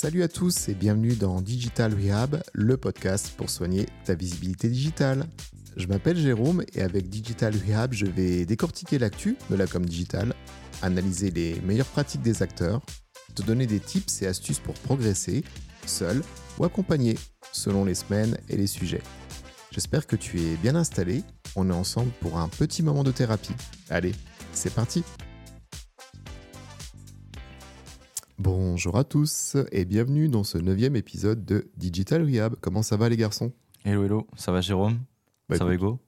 Salut à tous et bienvenue dans Digital Rehab, le podcast pour soigner ta visibilité digitale. Je m'appelle Jérôme et avec Digital Rehab, je vais décortiquer l'actu de la com digital, analyser les meilleures pratiques des acteurs, te donner des tips et astuces pour progresser, seul ou accompagné, selon les semaines et les sujets. J'espère que tu es bien installé. On est ensemble pour un petit moment de thérapie. Allez, c'est parti Bonjour à tous et bienvenue dans ce neuvième épisode de Digital Rehab. Comment ça va les garçons? Hello, hello, ça va Jérôme? Bah, Ça va. Hugo?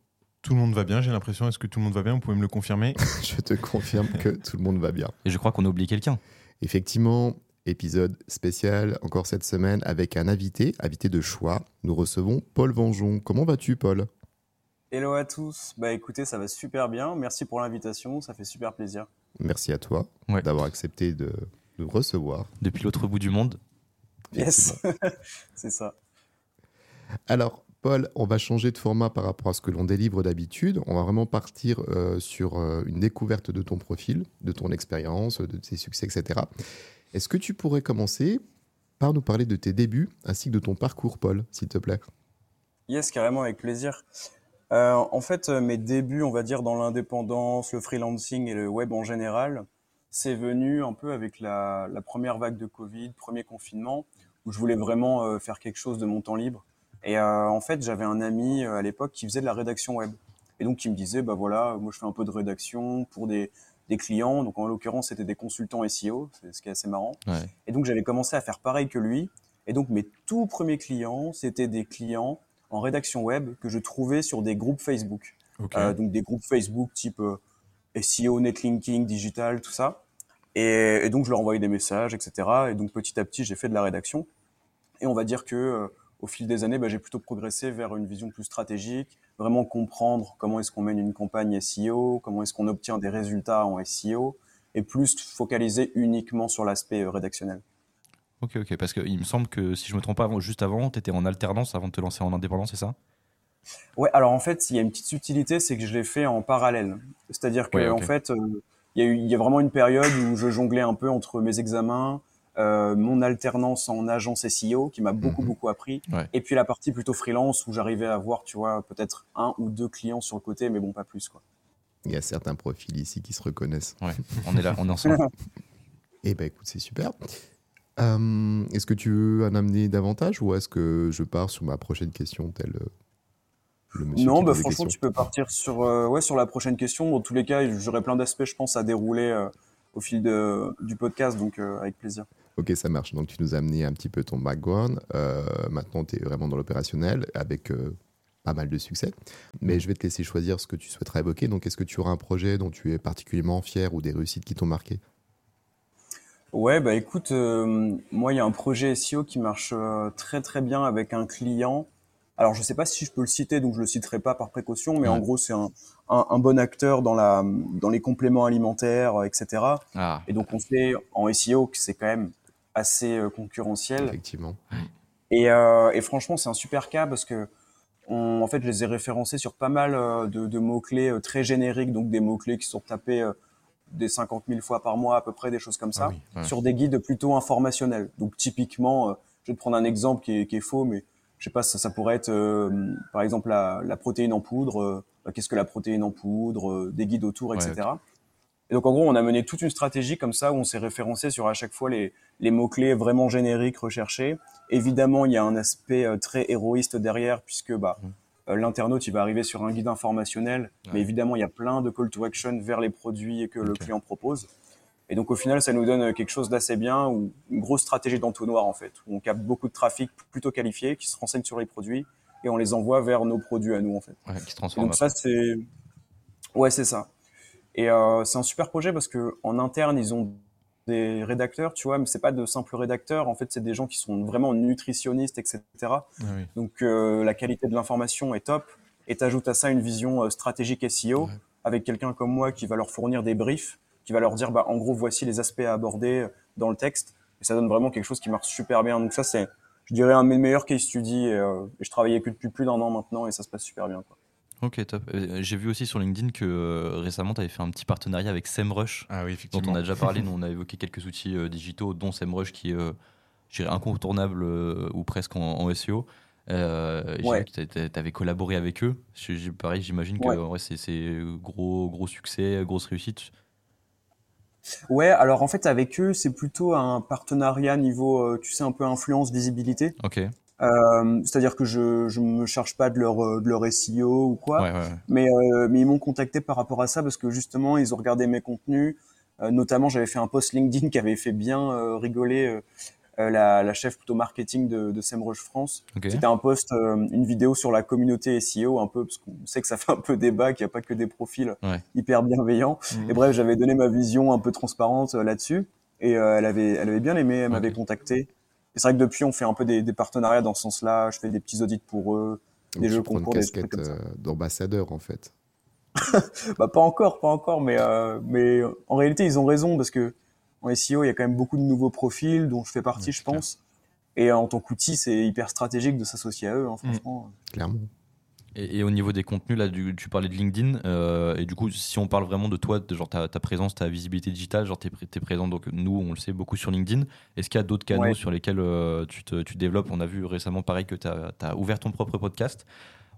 Tout le monde va bien, j'ai l'impression. Est-ce que tout le monde va bien? Vous pouvez me le confirmer? Je te confirme que tout le monde va bien. Et je crois qu'on a oublié quelqu'un. Effectivement, épisode spécial encore cette semaine avec un invité, invité de choix. Nous recevons Paul Vengeon. Comment vas-tu Paul? Hello à tous. Bah écoutez, ça va super bien. Merci pour l'invitation, ça fait super plaisir. Merci à toi Ouais. d'avoir accepté de nous recevoir. Depuis l'autre bout du monde. Yes, c'est ça. Alors, Paul, on va changer de format par rapport à ce que l'on délivre d'habitude. On va vraiment partir euh, sur euh, une découverte de ton profil, de ton expérience, de tes succès, etc. Est-ce que tu pourrais commencer par nous parler de tes débuts ainsi que de ton parcours, Paul, s'il te plaît? Yes, carrément avec plaisir. Euh, en fait, mes débuts, on va dire, dans l'indépendance, le freelancing et le web en général, c'est venu un peu avec la, la première vague de Covid, premier confinement, où je voulais vraiment euh, faire quelque chose de mon temps libre. Et euh, en fait, j'avais un ami euh, à l'époque qui faisait de la rédaction web. Et donc, qui me disait, bah voilà, moi je fais un peu de rédaction pour des, des clients. Donc, en l'occurrence, c'était des consultants SEO, c'est ce qui est assez marrant. Ouais. Et donc, j'avais commencé à faire pareil que lui. Et donc, mes tout premiers clients, c'était des clients en rédaction web que je trouvais sur des groupes Facebook. Ok. Euh, donc, des groupes Facebook type euh, SEO, netlinking, digital, tout ça. Et, donc, je leur envoyais des messages, etc. Et donc, petit à petit, j'ai fait de la rédaction. Et on va dire que euh, au fil des années, bah, j'ai plutôt progressé vers une vision plus stratégique, vraiment comprendre comment est-ce qu'on mène une campagne SEO, comment est-ce qu'on obtient des résultats en SEO, et plus focaliser uniquement sur l'aspect euh, rédactionnel. Ok, ok. Parce qu'il me semble que si je me trompe pas, juste avant, tu étais en alternance avant de te lancer en indépendance, c'est ça? Ouais, alors en fait, il y a une petite subtilité, c'est que je l'ai fait en parallèle. C'est-à-dire que en fait, euh, il y a y vraiment une période où je jonglais un peu entre mes examens, euh, mon alternance en agence SEO qui m'a beaucoup Mhm. beaucoup appris, Ouais. et puis la partie plutôt freelance où j'arrivais à avoir, tu vois, peut-être un ou deux clients sur le côté, mais bon, pas plus quoi. Il y a certains profils ici qui se reconnaissent. Ouais, on est là, on est ensemble. Eh ben écoute, c'est super. Euh, est-ce que tu veux en amener davantage ou est-ce que je pars sur ma prochaine question tel euh, le monsieur non, bah franchement, tu peux partir sur, euh, ouais, sur la prochaine question. Dans tous les cas, j'aurai plein d'aspects, je pense, à dérouler euh, au fil de, du podcast, donc euh, avec plaisir. Ok, ça marche. Donc, tu nous as amené un petit peu ton background. Maintenant, tu es vraiment dans l'opérationnel avec pas mal de succès. Mais je vais te laisser choisir ce que tu souhaiterais évoquer. Donc, est-ce que tu auras un projet dont tu es particulièrement fier ou des réussites qui t'ont marqué? Ouais, bah écoute, euh, moi il y a un projet SEO qui marche euh, très très bien avec un client. Alors je sais pas si je peux le citer, donc je le citerai pas par précaution, mais en gros c'est un, un, un bon acteur dans la dans les compléments alimentaires, euh, etc. Ah, Et donc on sait en SEO que c'est quand même assez euh, concurrentiel. Effectivement. Et, euh, et franchement, c'est un super cas parce que on, en fait, je les ai référencés sur pas mal de, de mots-clés très génériques, donc des mots-clés qui sont tapés des 50 000 fois par mois à peu près, des choses comme ça, Ah oui, ouais. sur des guides plutôt informationnels. Donc typiquement, euh, je vais te prendre un exemple qui est, qui est faux, mais je sais pas, ça, ça pourrait être euh, par exemple la, la protéine en poudre. euh, bah, Qu'est-ce que la protéine en poudre euh, Des guides autour, Ouais, etc. Et donc en gros, on a mené toute une stratégie comme ça où on s'est référencé sur à chaque fois les, les mots-clés vraiment génériques recherchés. Évidemment, il y a un aspect euh, très héroïste derrière puisque bah, euh, l'internaute il va arriver sur un guide informationnel, Ouais. mais évidemment, il y a plein de call to action vers les produits que le client propose. Et donc au final, ça nous donne quelque chose d'assez bien, ou une grosse stratégie d'entonnoir en fait, où on capte beaucoup de trafic plutôt qualifié qui se renseigne sur les produits et on les envoie vers nos produits à nous en fait. ouais, qui se Et transforme. donc ça c'est ouais c'est ça. Et euh, c'est un super projet parce que en interne ils ont des rédacteurs, tu vois, mais c'est pas de simples rédacteurs. En fait, c'est des gens qui sont vraiment nutritionnistes, etc. Ah oui. Donc euh, la qualité de l'information est top. Et t'ajoutes à ça une vision euh, stratégique SEO Ouais. avec quelqu'un comme moi qui va leur fournir des briefs, qui va leur dire bah en gros voici les aspects à aborder dans le texte. Et ça donne vraiment quelque chose qui marche super bien. Donc ça c'est, je dirais un de mes meilleurs case studies. Et, euh, et je travaille avec eux depuis plus d'un an maintenant et ça se passe super bien. Quoi. Ok, top. Euh, J'ai vu aussi sur LinkedIn que euh, récemment, tu avais fait un petit partenariat avec SEMrush, Ah oui, dont on a déjà parlé. Nous, on a évoqué quelques outils euh, digitaux, dont SEMrush qui est euh, je dirais, incontournables ou presque en, SEO. Euh, Ouais. Tu avais collaboré avec eux. Pareil, j'imagine que Ouais. en c'est c'est gros, gros succès, grosse réussite. Ouais, alors en fait, avec eux, c'est plutôt un partenariat niveau, euh, tu sais, un peu influence, visibilité. Ok. Euh, c'est-à-dire que je je me charge pas de leur euh, de leur SEO ou quoi, ouais, ouais. mais euh, mais ils m'ont contacté par rapport à ça parce que justement ils ont regardé mes contenus. Euh, notamment, j'avais fait un post LinkedIn qui avait fait bien rigoler la, la chef plutôt marketing de, de SEMrush France. C'était un post, euh, une vidéo sur la communauté SEO un peu parce qu'on sait que ça fait un peu débat, qu'il n'y a pas que des profils Ouais. hyper bienveillants. Mhm. Et bref, j'avais donné ma vision un peu transparente euh, là-dessus. Et euh, elle, avait, elle avait bien aimé, elle m'avait contacté. Et c'est vrai que depuis, on fait un peu des, des partenariats dans ce sens-là. Je fais des petits audits pour eux. Donc Des tu jeux prends une concours, des casquette trucs comme ça. euh, d'ambassadeur en fait. Bah, pas encore, pas encore, mais, euh, mais en réalité, ils ont raison parce que en SEO, il y a quand même beaucoup de nouveaux profils dont je fais partie, Ouais, je clair. pense. Et en tant qu'outil, c'est hyper stratégique de s'associer à eux, hein, franchement. Clairement. Et, et au niveau des contenus, là, du- tu parlais de LinkedIn. euh, et du coup, si on parle vraiment de toi, de genre ta, ta présence, ta visibilité digitale, genre t'es, pré- t'es présent, donc nous, on le sait beaucoup sur LinkedIn. Est-ce qu'il y a d'autres canaux Ouais. sur lesquels euh, tu, te, tu développes? On a vu récemment, pareil, que tu as, ouvert ton propre podcast.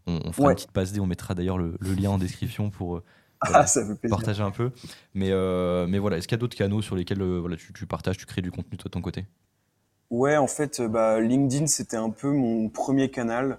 On, on fera Ouais. une petite passe D, on mettra d'ailleurs le, le lien en description pour Ah, ça fait plaisir. partager un peu. Mais, euh, mais voilà, est-ce qu'il y a d'autres canaux sur lesquels euh, voilà, tu, tu partages, tu crées du contenu toi de ton côté? Ouais, en fait, euh, bah, LinkedIn, c'était un peu mon premier canal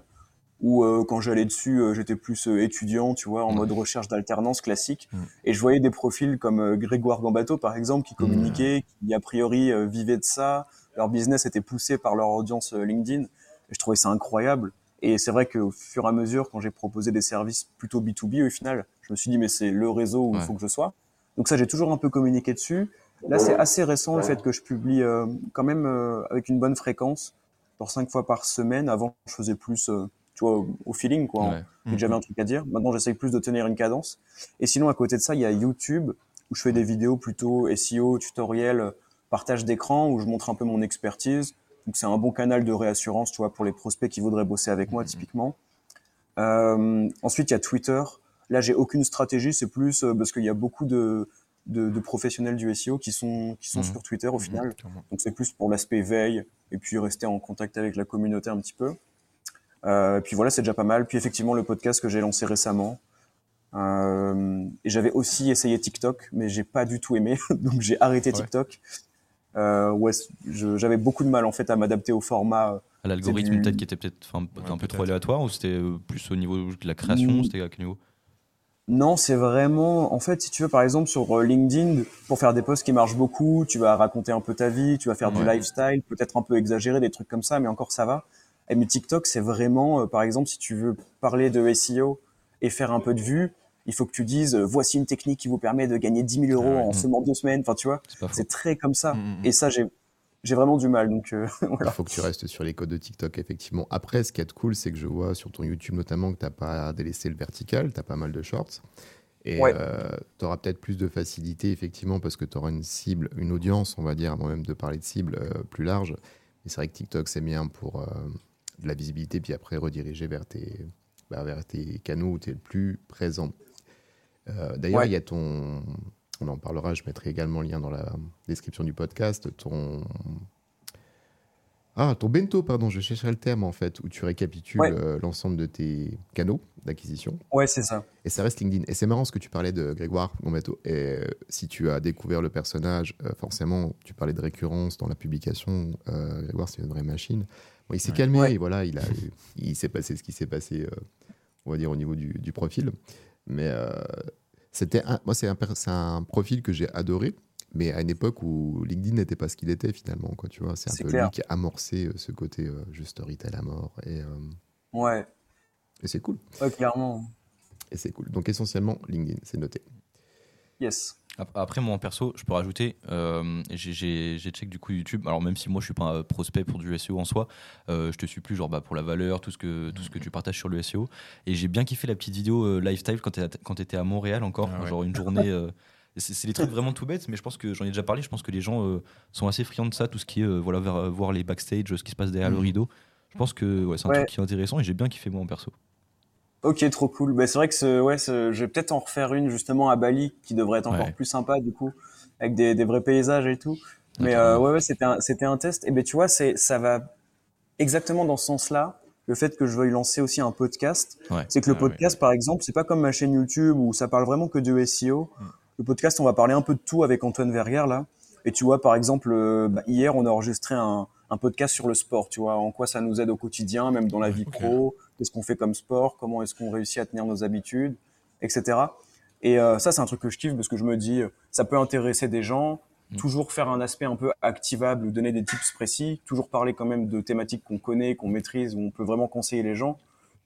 où, euh, quand j'allais dessus, j'étais plus étudiant, tu vois, en Ouais. mode recherche d'alternance classique. Mm. Et je voyais des profils comme Grégoire Gambato, par exemple, qui communiquaient, qui a priori vivaient de ça. Leur business était poussé par leur audience LinkedIn. Et je trouvais ça incroyable. Et c'est vrai qu'au fur et à mesure, quand j'ai proposé des services plutôt B2B, au final, je me suis dit, mais c'est le réseau où il faut que je sois. Donc ça, j'ai toujours un peu communiqué dessus. Là, c'est assez récent le fait que je publie euh, quand même euh, avec une bonne fréquence, genre cinq fois par semaine. Avant, je faisais plus, euh, tu vois, au, feeling, quoi. Ouais. Que j'avais un truc à dire. Maintenant, j'essaye plus de tenir une cadence. Et sinon, à côté de ça, il y a YouTube où je fais des vidéos plutôt SEO, tutoriels, euh, partage d'écran, où je montre un peu mon expertise. Donc, c'est un bon canal de réassurance, tu vois, pour les prospects qui voudraient bosser avec moi, typiquement. Euh, ensuite, il y a Twitter. Là, j'ai aucune stratégie. C'est plus euh, parce qu'il y a beaucoup de, de, de professionnels du SEO qui sont, qui sont Mhm. sur Twitter au final. Clairement. Donc c'est plus pour l'aspect veille et puis rester en contact avec la communauté un petit peu. Euh, et puis voilà, c'est déjà pas mal. Puis effectivement, le podcast que j'ai lancé récemment. Euh, et j'avais aussi essayé TikTok, mais j'ai pas du tout aimé, donc j'ai arrêté Ouais. TikTok. Euh, ouais, j'avais beaucoup de mal en fait à m'adapter au format. À L'algorithme du- peut-être qui était peut-être Ouais, un peu trop aléatoire ou c'était euh, plus au niveau de la création Mm. C'était à quel niveau? Non, c'est vraiment, en fait, si tu veux, par exemple, sur euh, LinkedIn, pour faire des posts qui marchent beaucoup, tu vas raconter un peu ta vie, tu vas faire du lifestyle, peut-être un peu exagéré, des trucs comme ça, mais encore ça va. Et mais TikTok, c'est vraiment, euh, par exemple, si tu veux parler de SEO et faire un peu de vues, il faut que tu dises, euh, voici une technique qui vous permet de gagner 10 000 euros Ah ouais. en seulement deux semaines. Enfin, tu vois, C'est très comme ça. Mm, mm, mm. Et ça, j'ai, j'ai vraiment du mal. Donc, euh, Il faut que tu restes sur les codes de TikTok, effectivement. Après, ce qui est cool, c'est que je vois sur ton YouTube notamment que tu n'as pas délaissé le vertical, tu as pas mal de shorts. Et Ouais. tu auras peut-être plus de facilité, effectivement, parce que tu auras une cible, une audience, on va dire, avant même de parler de cible euh, plus large. Et c'est vrai que TikTok, c'est bien pour euh, de la visibilité, puis après rediriger vers tes, bah, vers tes canaux où tu es le plus présent. Euh, D'ailleurs, Ouais. il y a ton. On en parlera, je mettrai également le lien dans la description du podcast. Ton. Ah, ton bento, pardon, je cherchais le terme en fait, où tu récapitules Ouais. euh, l'ensemble de tes canaux d'acquisition. Ouais, c'est ça. Et ça reste LinkedIn. Et c'est marrant ce que tu parlais de Grégoire Gombato. Et euh, si tu as découvert le personnage, euh, forcément, tu parlais de récurrence dans la publication. Grégoire, c'est une vraie machine. Bon, il s'est Ouais. calmé, Ouais. et voilà, il, a, il s'est passé ce qui s'est passé, on va dire, au niveau du, du profil. Mais euh, c'était un- moi, c'est un, un profil que j'ai adoré, mais à une époque où LinkedIn n'était pas ce qu'il était finalement. Quoi, tu vois, c'est un peu clair. lui qui a amorcé euh, ce côté euh, juste retail à mort. Et, euh, Ouais, et c'est cool. ouais, clairement. Et c'est cool. Donc essentiellement, LinkedIn, c'est noté. Yes. Ap- Après, moi en perso, je peux rajouter, euh, j'ai- check du coup YouTube. Alors, même si moi je suis pas un prospect pour du SEO en soi, euh, je te suis plus genre bah, pour la valeur, tout ce, que, tout ce que tu partages sur le SEO. Et j'ai bien kiffé la petite vidéo euh, lifestyle quand tu étais à Montréal encore, Ah ouais. genre une journée. euh, c'est des trucs vraiment tout bêtes, mais je pense que j'en ai déjà parlé. Je pense que les gens euh, sont assez friands de ça, tout ce qui est euh, voilà, vers- voir les backstage, ce qui se passe derrière le Mhm. rideau. Je pense que ouais, c'est un Ouais. truc qui est intéressant et j'ai bien kiffé moi en perso. Ok, trop cool. Bah, c'est vrai que ce, ouais, ce- je vais peut-être en refaire une justement à Bali qui devrait être encore Ouais. plus sympa du coup, avec des, des vrais paysages et tout. Mais euh, ouais, ouais c'était un, c'était un test. Et ben tu vois, c'est, ça va exactement dans ce sens-là. Le fait que je veuille lancer aussi un podcast, Ouais. c'est que le Ah podcast, par exemple, c'est pas comme ma chaîne YouTube où ça parle vraiment que de SEO. Mm. Le podcast, on va parler un peu de tout avec Antoine Verrière là. Et tu vois, par exemple, euh, bah, hier, on a enregistré un, un podcast sur le sport. Tu vois, en quoi ça nous aide au quotidien, même dans la vie pro. Qu'est-ce qu'on fait comme sport? Comment est-ce qu'on réussit à tenir nos habitudes, etc. Et euh, ça, c'est un truc que je kiffe parce que je me dis, euh, ça peut intéresser des gens. Mm. Toujours faire un aspect un peu activable, donner des tips précis, toujours parler quand même de thématiques qu'on connaît, qu'on maîtrise, où on peut vraiment conseiller les gens.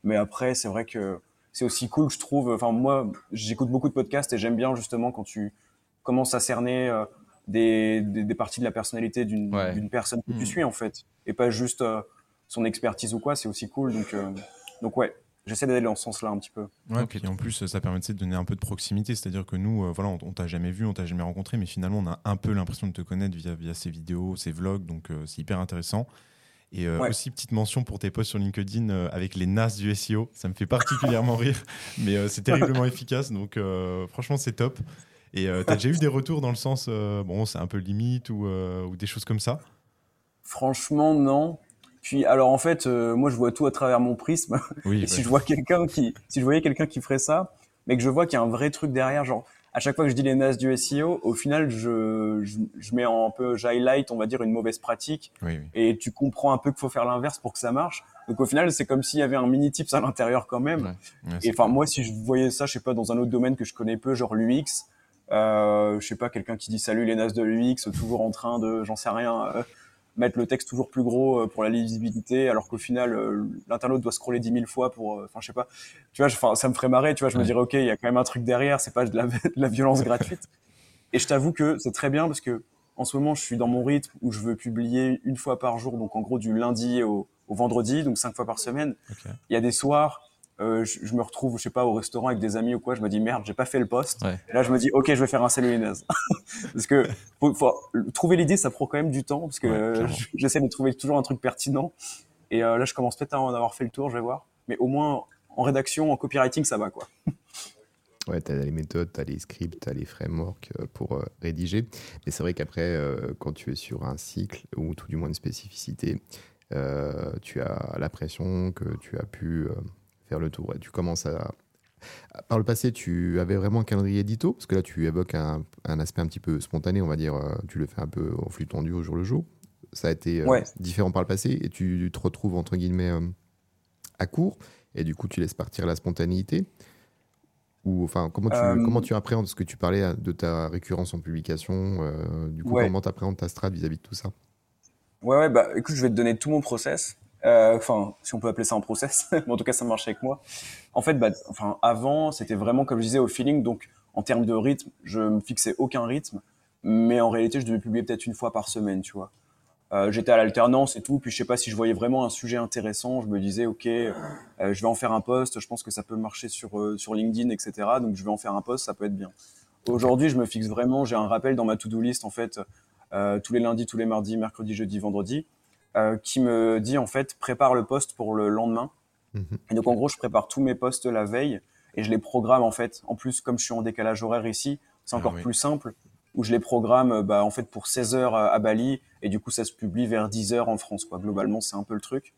Mais après, c'est vrai que c'est aussi cool, je trouve. Enfin, moi, j'écoute beaucoup de podcasts et j'aime bien justement quand tu commences à cerner euh, des, des, des parties de la personnalité d'une Ouais. personne que tu suis en fait, et pas juste euh, son expertise ou quoi. C'est aussi cool. Donc, donc ouais, j'essaie d'aller dans ce sens-là un petit peu. Ouais, puis en plus, ça permet de donner un peu de proximité. C'est-à-dire que nous, euh, voilà, on, on t'a jamais vu, on t'a jamais rencontré, mais finalement, on a un peu l'impression de te connaître via, via ces vidéos, ces vlogs. Donc, euh, c'est hyper intéressant. Et euh, Ouais. aussi, petite mention pour tes posts sur LinkedIn euh, avec les NAS du SEO. Ça me fait particulièrement rire, mais euh, c'est terriblement efficace. Donc, euh, franchement, c'est top. Et tu t'as déjà eu des retours dans le sens, euh, bon, c'est un peu limite ou, euh, ou des choses comme ça? Franchement, non. Puis alors en fait, euh, moi je vois tout à travers mon prisme. Oui, Et si je vois quelqu'un qui, si je voyais quelqu'un qui ferait ça, mais que je vois qu'il y a un vrai truc derrière, genre à chaque fois que je dis les NAS du SEO, au final je, je, je mets en peu, j'highlight, on va dire une mauvaise pratique, oui, oui. et tu comprends un peu qu'il faut faire l'inverse pour que ça marche. Donc au final, c'est comme s'il y avait un mini tips à l'intérieur quand même. Ouais. Ouais, Et enfin moi, si je voyais ça, je sais pas, dans un autre domaine que je connais peu, genre l'UX, euh, je sais pas, quelqu'un qui dit salut les NAS de l'UX, toujours en train de, j'en sais rien. euh, mettre le texte toujours plus gros euh, pour la lisibilité, alors qu'au final, euh, l'internaute doit scroller 10 000 fois pour, euh, enfin, je sais pas, tu vois, je- enfin, ça me ferait marrer, tu vois, je me dirais, ok, il y a quand même un truc derrière, c'est pas de la, de la violence gratuite. Et je t'avoue que c'est très bien parce que en ce moment, je suis dans mon rythme où je veux publier une fois par jour, donc en gros du lundi au, au vendredi, donc cinq fois par semaine. Il y a des soirs, euh, je, je me retrouve, je sais pas, au restaurant avec des amis ou quoi, je me dis merde, j'ai pas fait le poste. Ouais. Là, je me dis, ok, je vais faire un nazes. parce que faut, faut- trouver l'idée, ça prend quand même du temps, parce que Ouais, euh, j'essaie de trouver toujours un truc pertinent. Et euh, là, je commence peut-être à en avoir fait le tour, je vais voir. Mais au moins, en rédaction, en copywriting, ça va, quoi. Ouais, tu as les méthodes, tu as les scripts, tu as les frameworks pour euh, rédiger. Mais c'est vrai qu'après, euh, quand tu es sur un cycle, ou tout du moins une spécificité, euh, tu as la pression que tu as pu faire le tour. Et tu commences à. Par le passé, tu avais vraiment un calendrier édito Parce que là, tu évoques un, un aspect un petit peu spontané, on va dire. euh, Tu le fais un peu au flux tendu au jour le jour. Ça a été euh, Ouais. différent par le passé et tu te retrouves, entre guillemets, euh, à court. Et du coup, tu laisses partir la spontanéité. Ou enfin, comment tu, Euh, comment tu appréhendes ce que tu parlais de ta récurrence en publication euh, Du coup, Ouais. comment tu appréhendes ta strat vis-à-vis de tout ça? Ouais, ouais, bah écoute, je vais te donner tout mon process. Euh, Enfin, si on peut appeler ça un process, mais en tout cas, ça marche avec moi. En fait, bah, enfin, avant, c'était vraiment comme je disais au feeling. Donc, en termes de rythme, je me fixais aucun rythme, mais en réalité, je devais publier peut-être une fois par semaine, tu vois. Euh, J'étais à l'alternance et tout, puis je sais pas si je voyais vraiment un sujet intéressant, je me disais ok, euh, je vais en faire un post, je pense que ça peut marcher sur sur LinkedIn, etc. Donc je vais en faire un post, ça peut être bien. Aujourd'hui, je me fixe vraiment, j'ai un rappel dans ma to-do list en fait, tous les lundis, tous les mardis, mercredi, jeudi, vendredi, qui me dit en fait prépare le post pour le lendemain. Mhm. Et donc en gros, je prépare tous mes posts la veille et je les programme en fait. En plus, comme je suis en décalage horaire ici, c'est Ah encore oui. plus simple où je les programme euh, bah, en fait pour 16 heures à à Bali et du coup ça se publie vers 10 heures en France quoi. Globalement, c'est un peu le truc.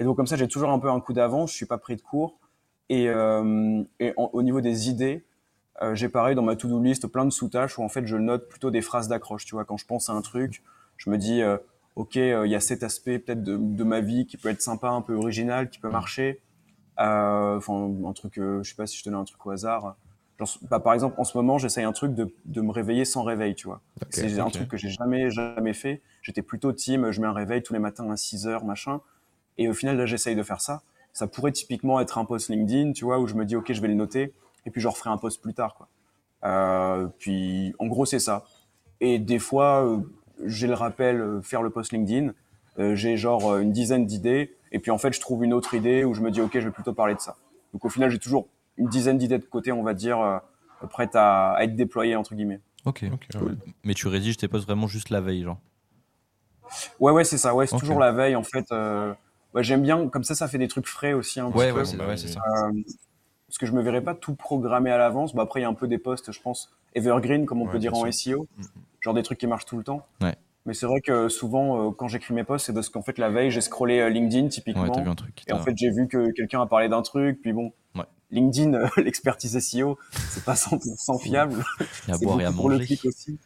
Et donc comme ça, j'ai toujours un peu un coup d'avance. Je suis pas pris de cours. Et, euh, et en- au niveau des idées, euh, j'ai pareil dans ma to-do list plein de sous-tâches où en fait je note plutôt des phrases d'accroche. Tu vois, quand je pense à un truc, je me dis euh, ok, euh, il y a cet aspect peut-être de, de ma vie qui peut être sympa, un peu original, qui peut marcher. Euh, Enfin, un truc, euh, je sais pas si je te donne un truc au hasard. Genre, bah, par exemple, en ce moment, j'essaye un truc de, de me réveiller sans réveil, tu vois. C'est un truc que j'ai jamais, jamais fait. J'étais plutôt team, je mets un réveil tous les matins à 6 heures, machin. Et au final, là, j'essaye de faire ça. Ça pourrait typiquement être un post LinkedIn, tu vois, où je me dis, OK, je vais le noter. Et puis, je referai un post plus tard, quoi. Euh, puis, en gros, c'est ça. Et des fois, j'ai le rappel, euh, faire le post LinkedIn. Euh, j'ai genre euh, une dizaine d'idées. Et puis, en fait, je trouve une autre idée où je me dis, OK, je vais plutôt parler de ça. Donc, au final, j'ai toujours une dizaine d'idées de côté, on va dire, euh, prêtes à, à être déployées, entre guillemets. Ok. Ok, ouais. Mais tu rédiges tes posts vraiment juste la veille, genre. Ouais, ouais, c'est ça. Ouais, c'est toujours la veille, en fait. Euh, ouais, j'aime bien, comme ça, ça fait des trucs frais aussi. Un Ouais, ouais, c'est bah ouais, ça. Euh, parce que je me verrais pas tout programmer à l'avance. Bon, après, il y a un peu des posts, je pense, evergreen, comme on Ouais, peut dire en sûr. SEO. Genre des trucs qui marchent tout le temps. Ouais. Mais c'est vrai que souvent, euh, quand j'écris mes posts, c'est parce qu'en fait, la veille, j'ai scrollé euh, LinkedIn typiquement. Ouais, t'as vu un truc. Et en fait, j'ai vu que quelqu'un a parlé d'un truc, puis bon, Ouais. LinkedIn, euh, l'expertise SEO, c'est pas 100% fiable. il y a boire et à beaucoup pour le manger. clic aussi.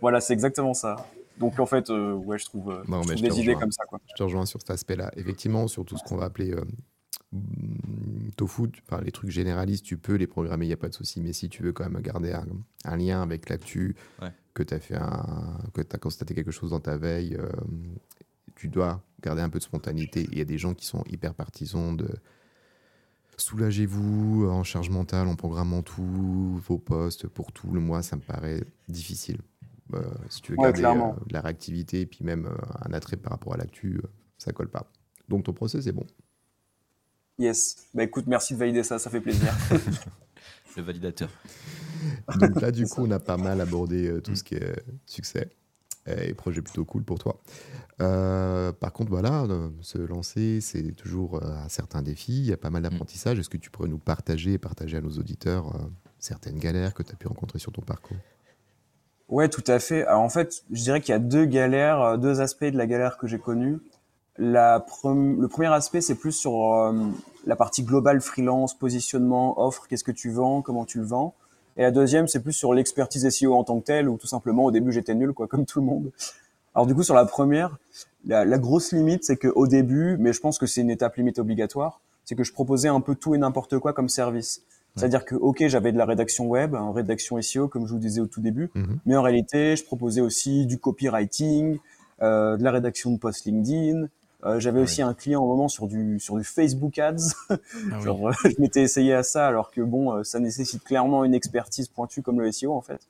Voilà, c'est exactement ça. Donc en fait, euh, ouais, je trouve, euh, Non, je mais trouve je des te idées rejoins. comme ça, quoi. Je te rejoins sur cet aspect-là. Effectivement, sur tout ce qu'on va appeler euh, mm, tofu, tu- enfin, les trucs généralistes, tu peux les programmer, il n'y a pas de souci. Mais si tu veux quand même garder un, un lien avec l'actu, Ouais. Que tu as fait un, que tu as constaté quelque chose dans ta veille, euh, tu dois garder un peu de spontanéité. Il y a des gens qui sont hyper partisans de soulagez-vous en charge mentale, en programmant tout, vos postes pour tout le mois, ça me paraît difficile. Euh, si tu veux Ouais, garder clairement. euh, de la réactivité et puis même euh, un attrait par rapport à l'actu, euh, ça colle pas. Donc ton process est bon. Yes. Bah écoute, merci de valider ça, ça fait plaisir. Le validateur. Donc là, du coup, on a pas mal abordé euh, tout ce qui est euh, succès et projet plutôt cool pour toi. Euh, par contre, voilà, se lancer, c'est toujours un certain défi. Il y a pas mal d'apprentissage. Est-ce que tu pourrais nous partager et partager à nos auditeurs certaines galères que tu as pu rencontrer sur ton parcours? Ouais, tout à fait. En fait, je dirais qu'il y a deux galères, deux aspects de la galère que j'ai connue. La le premier aspect, c'est plus sur la partie globale freelance, positionnement, offre, qu'est-ce que tu vends, comment tu le vends. Et la deuxième, c'est plus sur l'expertise SEO en tant que telle, où tout simplement au début j'étais nul, quoi, comme tout le monde. Alors du coup, sur la première, la, la grosse limite, c'est qu'au début, mais je pense que c'est une étape limite obligatoire, c'est que je proposais un peu tout et n'importe quoi comme service. C'est-à-dire que, ok, j'avais de la rédaction web, une rédaction SEO, comme je vous disais au tout début, Mhm. mais en réalité, je proposais aussi du copywriting, euh, de la rédaction de posts LinkedIn. Euh, j'avais aussi un client au moment sur du sur du Facebook Ads. Ah oui. Euh, je m'étais essayé à ça alors que bon, euh, ça nécessite clairement une expertise pointue comme le SEO en fait.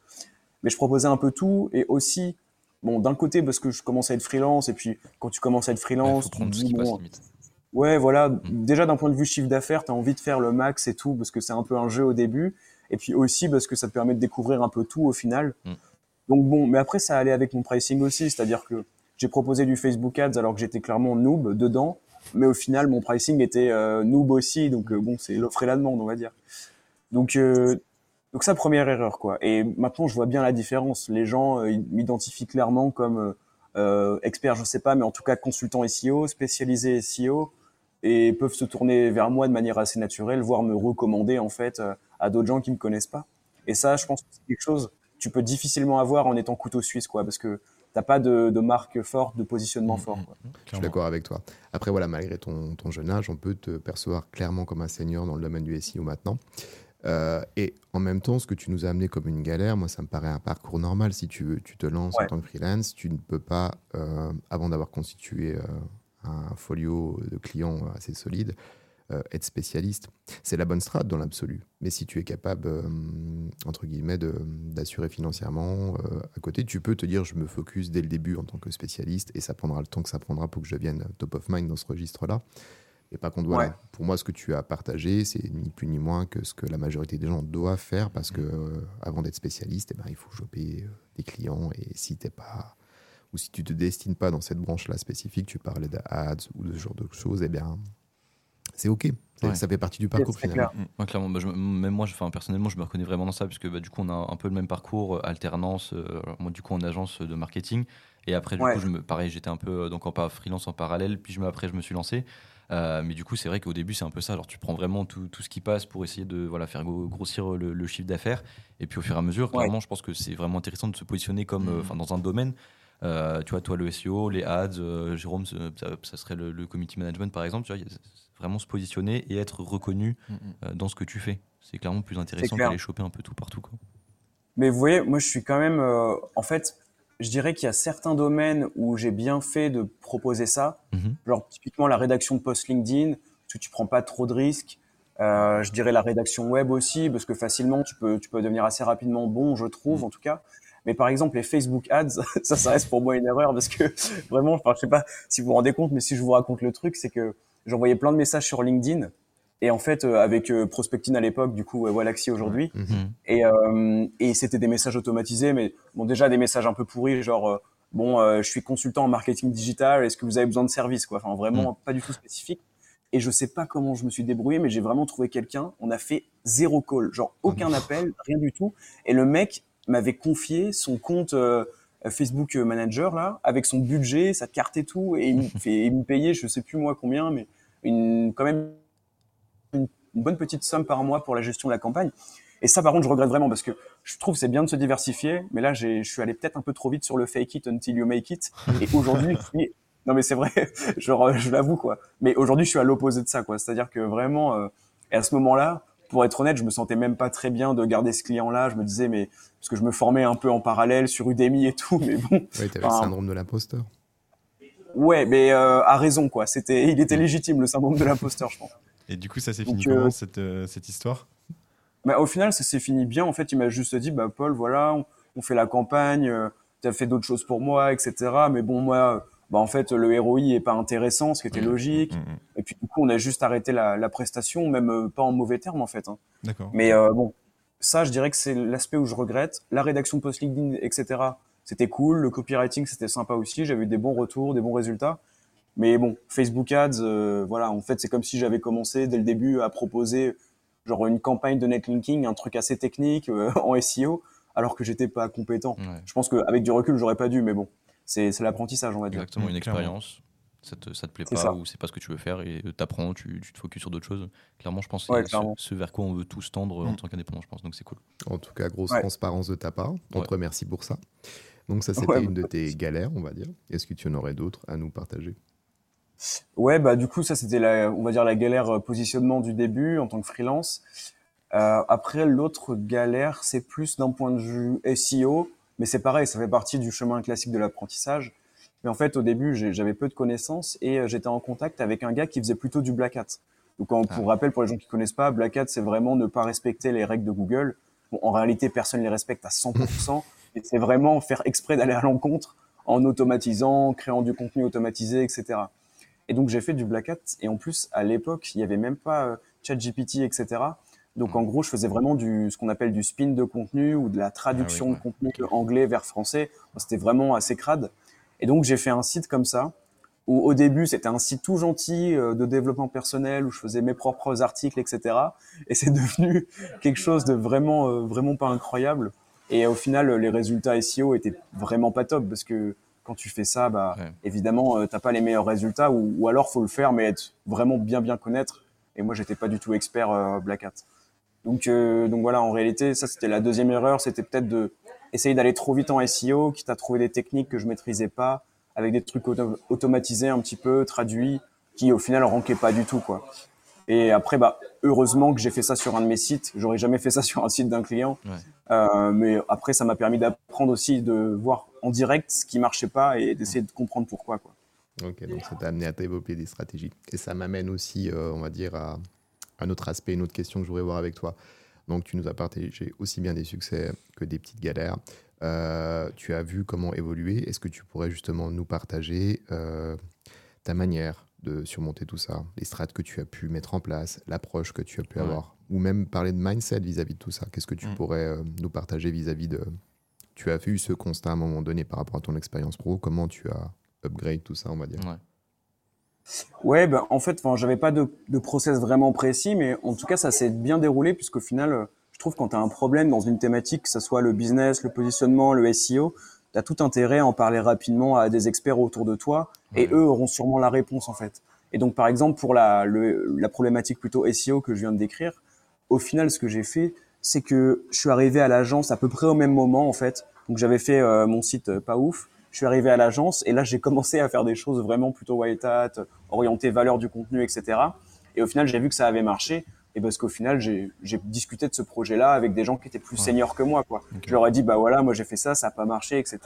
Mais je proposais un peu tout et aussi, bon, d'un côté parce que je commençais à être freelance et puis quand tu commences à être freelance, faut tu dis, passe bon, limite. Ouais, voilà. Déjà d'un point de vue chiffre d'affaires, tu as envie de faire le max et tout parce que c'est un peu un jeu au début. Et puis aussi parce que ça te permet de découvrir un peu tout au final. Mm. Donc bon, mais après ça allait avec mon pricing aussi, c'est-à-dire que j'ai proposé du Facebook Ads alors que j'étais clairement noob dedans, mais au final mon pricing était euh, noob aussi, donc euh, bon c'est l'offre et la demande on va dire. Donc euh, donc ça première erreur quoi. Et maintenant je vois bien la différence. Les gens euh, m'identifient clairement comme expert, je sais pas, mais en tout cas consultant SEO, spécialisé SEO, et peuvent se tourner vers moi de manière assez naturelle, voire me recommander en fait à d'autres gens qui me connaissent pas. Et ça, je pense que c'est quelque chose tu peux difficilement avoir en étant couteau suisse, quoi, parce que t'as pas de, de marque forte, de positionnement fort. Quoi. Je suis d'accord avec toi. Après, voilà, malgré ton, ton jeune âge, on peut te percevoir clairement comme un senior dans le domaine du SEO maintenant. Euh, et en même temps, ce que tu nous as amené comme une galère, moi, ça me paraît un parcours normal. Si tu, veux, tu te lances Ouais. en tant que freelance, tu ne peux pas, euh, avant d'avoir constitué euh, un folio de clients assez solide, euh, être spécialiste. C'est la bonne strate dans l'absolu. Mais si tu es capable, euh, entre guillemets, d'assurer financièrement euh, à côté, tu peux te dire je me focus dès le début en tant que spécialiste et ça prendra le temps que ça prendra pour que je devienne top of mind dans ce registre-là. Et contre, voilà, Ouais. pour moi, ce que tu as partagé, c'est ni plus ni moins que ce que la majorité des gens doivent faire parce que avant d'être spécialiste, eh ben, il faut choper des clients et si t'es pas ou si tu te destines pas dans cette branche-là spécifique, tu parlais d'ads ou de ce genre de choses, eh bien, c'est ok. Ouais. Ça fait partie du parcours finalement. clair. Ouais, clairement, bah, je- même moi, je- enfin, personnellement, je me reconnais vraiment dans ça, puisque bah, du coup, on a un peu le même parcours, euh, alternance, euh, moi, du coup, en agence de marketing. Et après, du Ouais. coup, je me, pareil, j'étais un peu euh, donc, en freelance en parallèle, puis je me, après, je me suis lancé. Euh, mais du coup, c'est vrai qu'au début, c'est un peu ça. Alors, tu prends vraiment tout, tout ce qui passe pour essayer de voilà, faire gro- grossir le, le chiffre d'affaires. Et puis, au fur et à mesure, Ouais. clairement, je pense que c'est vraiment intéressant de se positionner comme, euh, Mhm. enfin, dans un domaine. Euh, tu vois, toi, le SEO, les ads, euh, Jérôme, ça, ça serait le, le community management, par exemple. Tu vois, vraiment se positionner et être reconnu Mm, mm. euh, dans ce que tu fais. C'est clairement plus intéressant d'aller choper un peu tout partout. Quoi. Mais vous voyez, moi je suis quand même, euh, en fait, je dirais qu'il y a certains domaines où j'ai bien fait de proposer ça. Mhm. Genre typiquement la rédaction de post LinkedIn, parce que tu prends pas trop de risques. Euh, je dirais la rédaction web aussi, parce que facilement tu peux, tu peux devenir assez rapidement bon, je trouve Mm. en tout cas. Mais par exemple les Facebook Ads, ça, ça reste pour moi une erreur parce que vraiment, enfin je sais pas si vous vous rendez compte, mais si je vous raconte le truc, c'est que j'envoyais plein de messages sur LinkedIn. Et en fait, euh, avec euh, Prospectine à l'époque, du coup, Wallaxy aujourd'hui, Mhm. et, euh, et c'était des messages automatisés, mais bon, déjà des messages un peu pourris, genre bon, euh, je suis consultant en marketing digital, est-ce que vous avez besoin de service, quoi? Enfin, vraiment pas du tout spécifique. Et je sais pas comment je me suis débrouillé, mais j'ai vraiment trouvé quelqu'un. On a fait zéro call, genre aucun appel, rien du tout. Et le mec m'avait confié son compte euh, Facebook Manager là, avec son budget, sa carte et tout, et il me, fait, il me payait, je sais plus moi combien, mais une, quand même une, bonne petite somme par mois pour la gestion de la campagne. Et ça, par contre, je regrette vraiment parce que je trouve c'est bien de se diversifier, mais là, je suis allé peut-être un peu trop vite sur le fake it until you make it. Et aujourd'hui, non mais c'est vrai, je, je l'avoue quoi. Mais aujourd'hui, je suis à l'opposé de ça quoi. C'est-à-dire que vraiment, euh, et à ce moment-là, pour être honnête, je me sentais même pas très bien de garder ce client-là. Je me disais mais parce que je me formais un peu en parallèle sur Udemy et tout, mais bon. Oui, t'avais le syndrome de l'imposteur. Ouais, mais euh, à raison quoi. C'était, il était légitime le syndrome de l'imposteur, je pense. Et du coup, ça s'est fini comment cette, euh, cette histoire? Bah, au final, ça s'est fini bien. En fait, il m'a juste dit, bah, Paul, voilà, on, fait la campagne, euh, tu as fait d'autres choses pour moi, etc. Mais bon, moi, bah, en fait, le ROI est pas intéressant, ce qui était mmh, logique. Mmh, mmh. Et puis, du coup, on a juste arrêté la, la prestation, même euh, pas en mauvais termes, en fait. Hein. D'accord. Mais euh, bon, ça, je dirais que c'est l'aspect où je regrette. La rédaction post-LinkedIn, etc., c'était cool. Le copywriting, c'était sympa aussi. J'avais eu des bons retours, des bons résultats. Mais bon, Facebook Ads, voilà, en fait, c'est comme si j'avais commencé dès le début à proposer genre une campagne de netlinking, un truc assez technique euh, en SEO, alors que j'étais pas compétent. Je pense qu'avec du recul, j'aurais pas dû, mais bon, c'est l'apprentissage, on va dire. Exactement, une expérience. Ça te, ça te plaît pas ou c'est pas ce que tu veux faire et t'apprends, tu, tu te focuses sur d'autres choses. Clairement, je pense que c'est ce, vers quoi on veut tous tendre en mm. tant qu'indépendant, je pense. Donc c'est cool. En tout cas, grosse transparence de ta part. On te remercie pour ça. Donc ça, c'était une de tes galères, on va dire. Est-ce que tu en aurais d'autres à nous partager? Ouais, bah du coup ça c'était la, on va dire la galère euh, positionnement du début en tant que freelance. Euh, après l'autre galère, c'est plus d'un point de vue SEO, mais c'est pareil, ça fait partie du chemin classique de l'apprentissage. Mais en fait au début j'avais peu de connaissances et euh, j'étais en contact avec un gars qui faisait plutôt du black hat. Donc pour ah. rappel pour les gens qui connaissent pas, black hat c'est vraiment ne pas respecter les règles de Google. Bon, en réalité personne les respecte à 100%, et c'est vraiment faire exprès d'aller à l'encontre en automatisant, créant du contenu automatisé, etc. Et donc j'ai fait du Black Hat. Et en plus, à l'époque, il n'y avait même pas euh, ChatGPT, etc. Donc en gros, je faisais vraiment du ce qu'on appelle du spin de contenu ou de la traduction ah de contenu anglais vers français. C'était vraiment assez crade. Et donc j'ai fait un site comme ça où au début c'était un site tout gentil euh, de développement personnel où je faisais mes propres articles, etc. Et c'est devenu quelque chose de vraiment euh, vraiment pas incroyable. Et au final, les résultats SEO étaient vraiment pas top parce que quand tu fais ça, bah, évidemment, euh, t'as pas les meilleurs résultats ou, ou, alors faut le faire, mais être vraiment bien bien connaître. Et moi, j'étais pas du tout expert Black Hat. Donc, euh, donc voilà, en réalité, ça c'était la deuxième erreur, c'était peut-être de essayer d'aller trop vite en SEO, quitte à trouver des techniques que je maîtrisais pas, avec des trucs automatisés un petit peu, traduits, qui au final ranquaient pas du tout, quoi. Et après, bah, heureusement que j'ai fait ça sur un de mes sites. J'aurais jamais fait ça sur un site d'un client. Euh, mais après, ça m'a permis d'apprendre aussi de voir en direct ce qui marchait pas et d'essayer de comprendre pourquoi. Quoi. Ok, donc ça t'a amené à développer des stratégies. Et ça m'amène aussi, euh, on va dire, à un autre aspect, une autre question que je voudrais voir avec toi. Donc, tu nous as partagé aussi bien des succès que des petites galères. Euh, tu as vu comment évoluer. Est-ce que tu pourrais justement nous partager ta manière de surmonter tout ça, les strates que tu as pu mettre en place, l'approche que tu as pu avoir, ou même parler de mindset vis-à-vis de tout ça? Qu'est-ce que tu mm. pourrais euh, nous partager vis-à-vis de... Tu as eu ce constat à un moment donné par rapport à ton expérience pro, comment tu as upgrade tout ça, on va dire? Ouais, ouais ben, en fait, j'avais pas de, de, process vraiment précis, mais en tout cas, ça s'est bien déroulé, puisqu'au final, euh, je trouve quand tu as un problème dans une thématique, que ce soit le business, le positionnement, le SEO, tu as tout intérêt à en parler rapidement à des experts autour de toi et eux auront sûrement la réponse en fait. Et donc par exemple pour la, le, la problématique plutôt SEO que je viens de décrire, au final ce que j'ai fait, c'est que je suis arrivé à l'agence à peu près au même moment en fait. Donc j'avais fait euh, mon site euh, pas ouf, je suis arrivé à l'agence et là j'ai commencé à faire des choses vraiment plutôt white hat, orientées valeur du contenu, etc. Et au final j'ai vu que ça avait marché et parce qu'au final j'ai discuté de ce projet-là avec des gens qui étaient plus seniors que moi quoi. Je leur ai dit bah voilà moi j'ai fait ça, ça a pas marché, etc.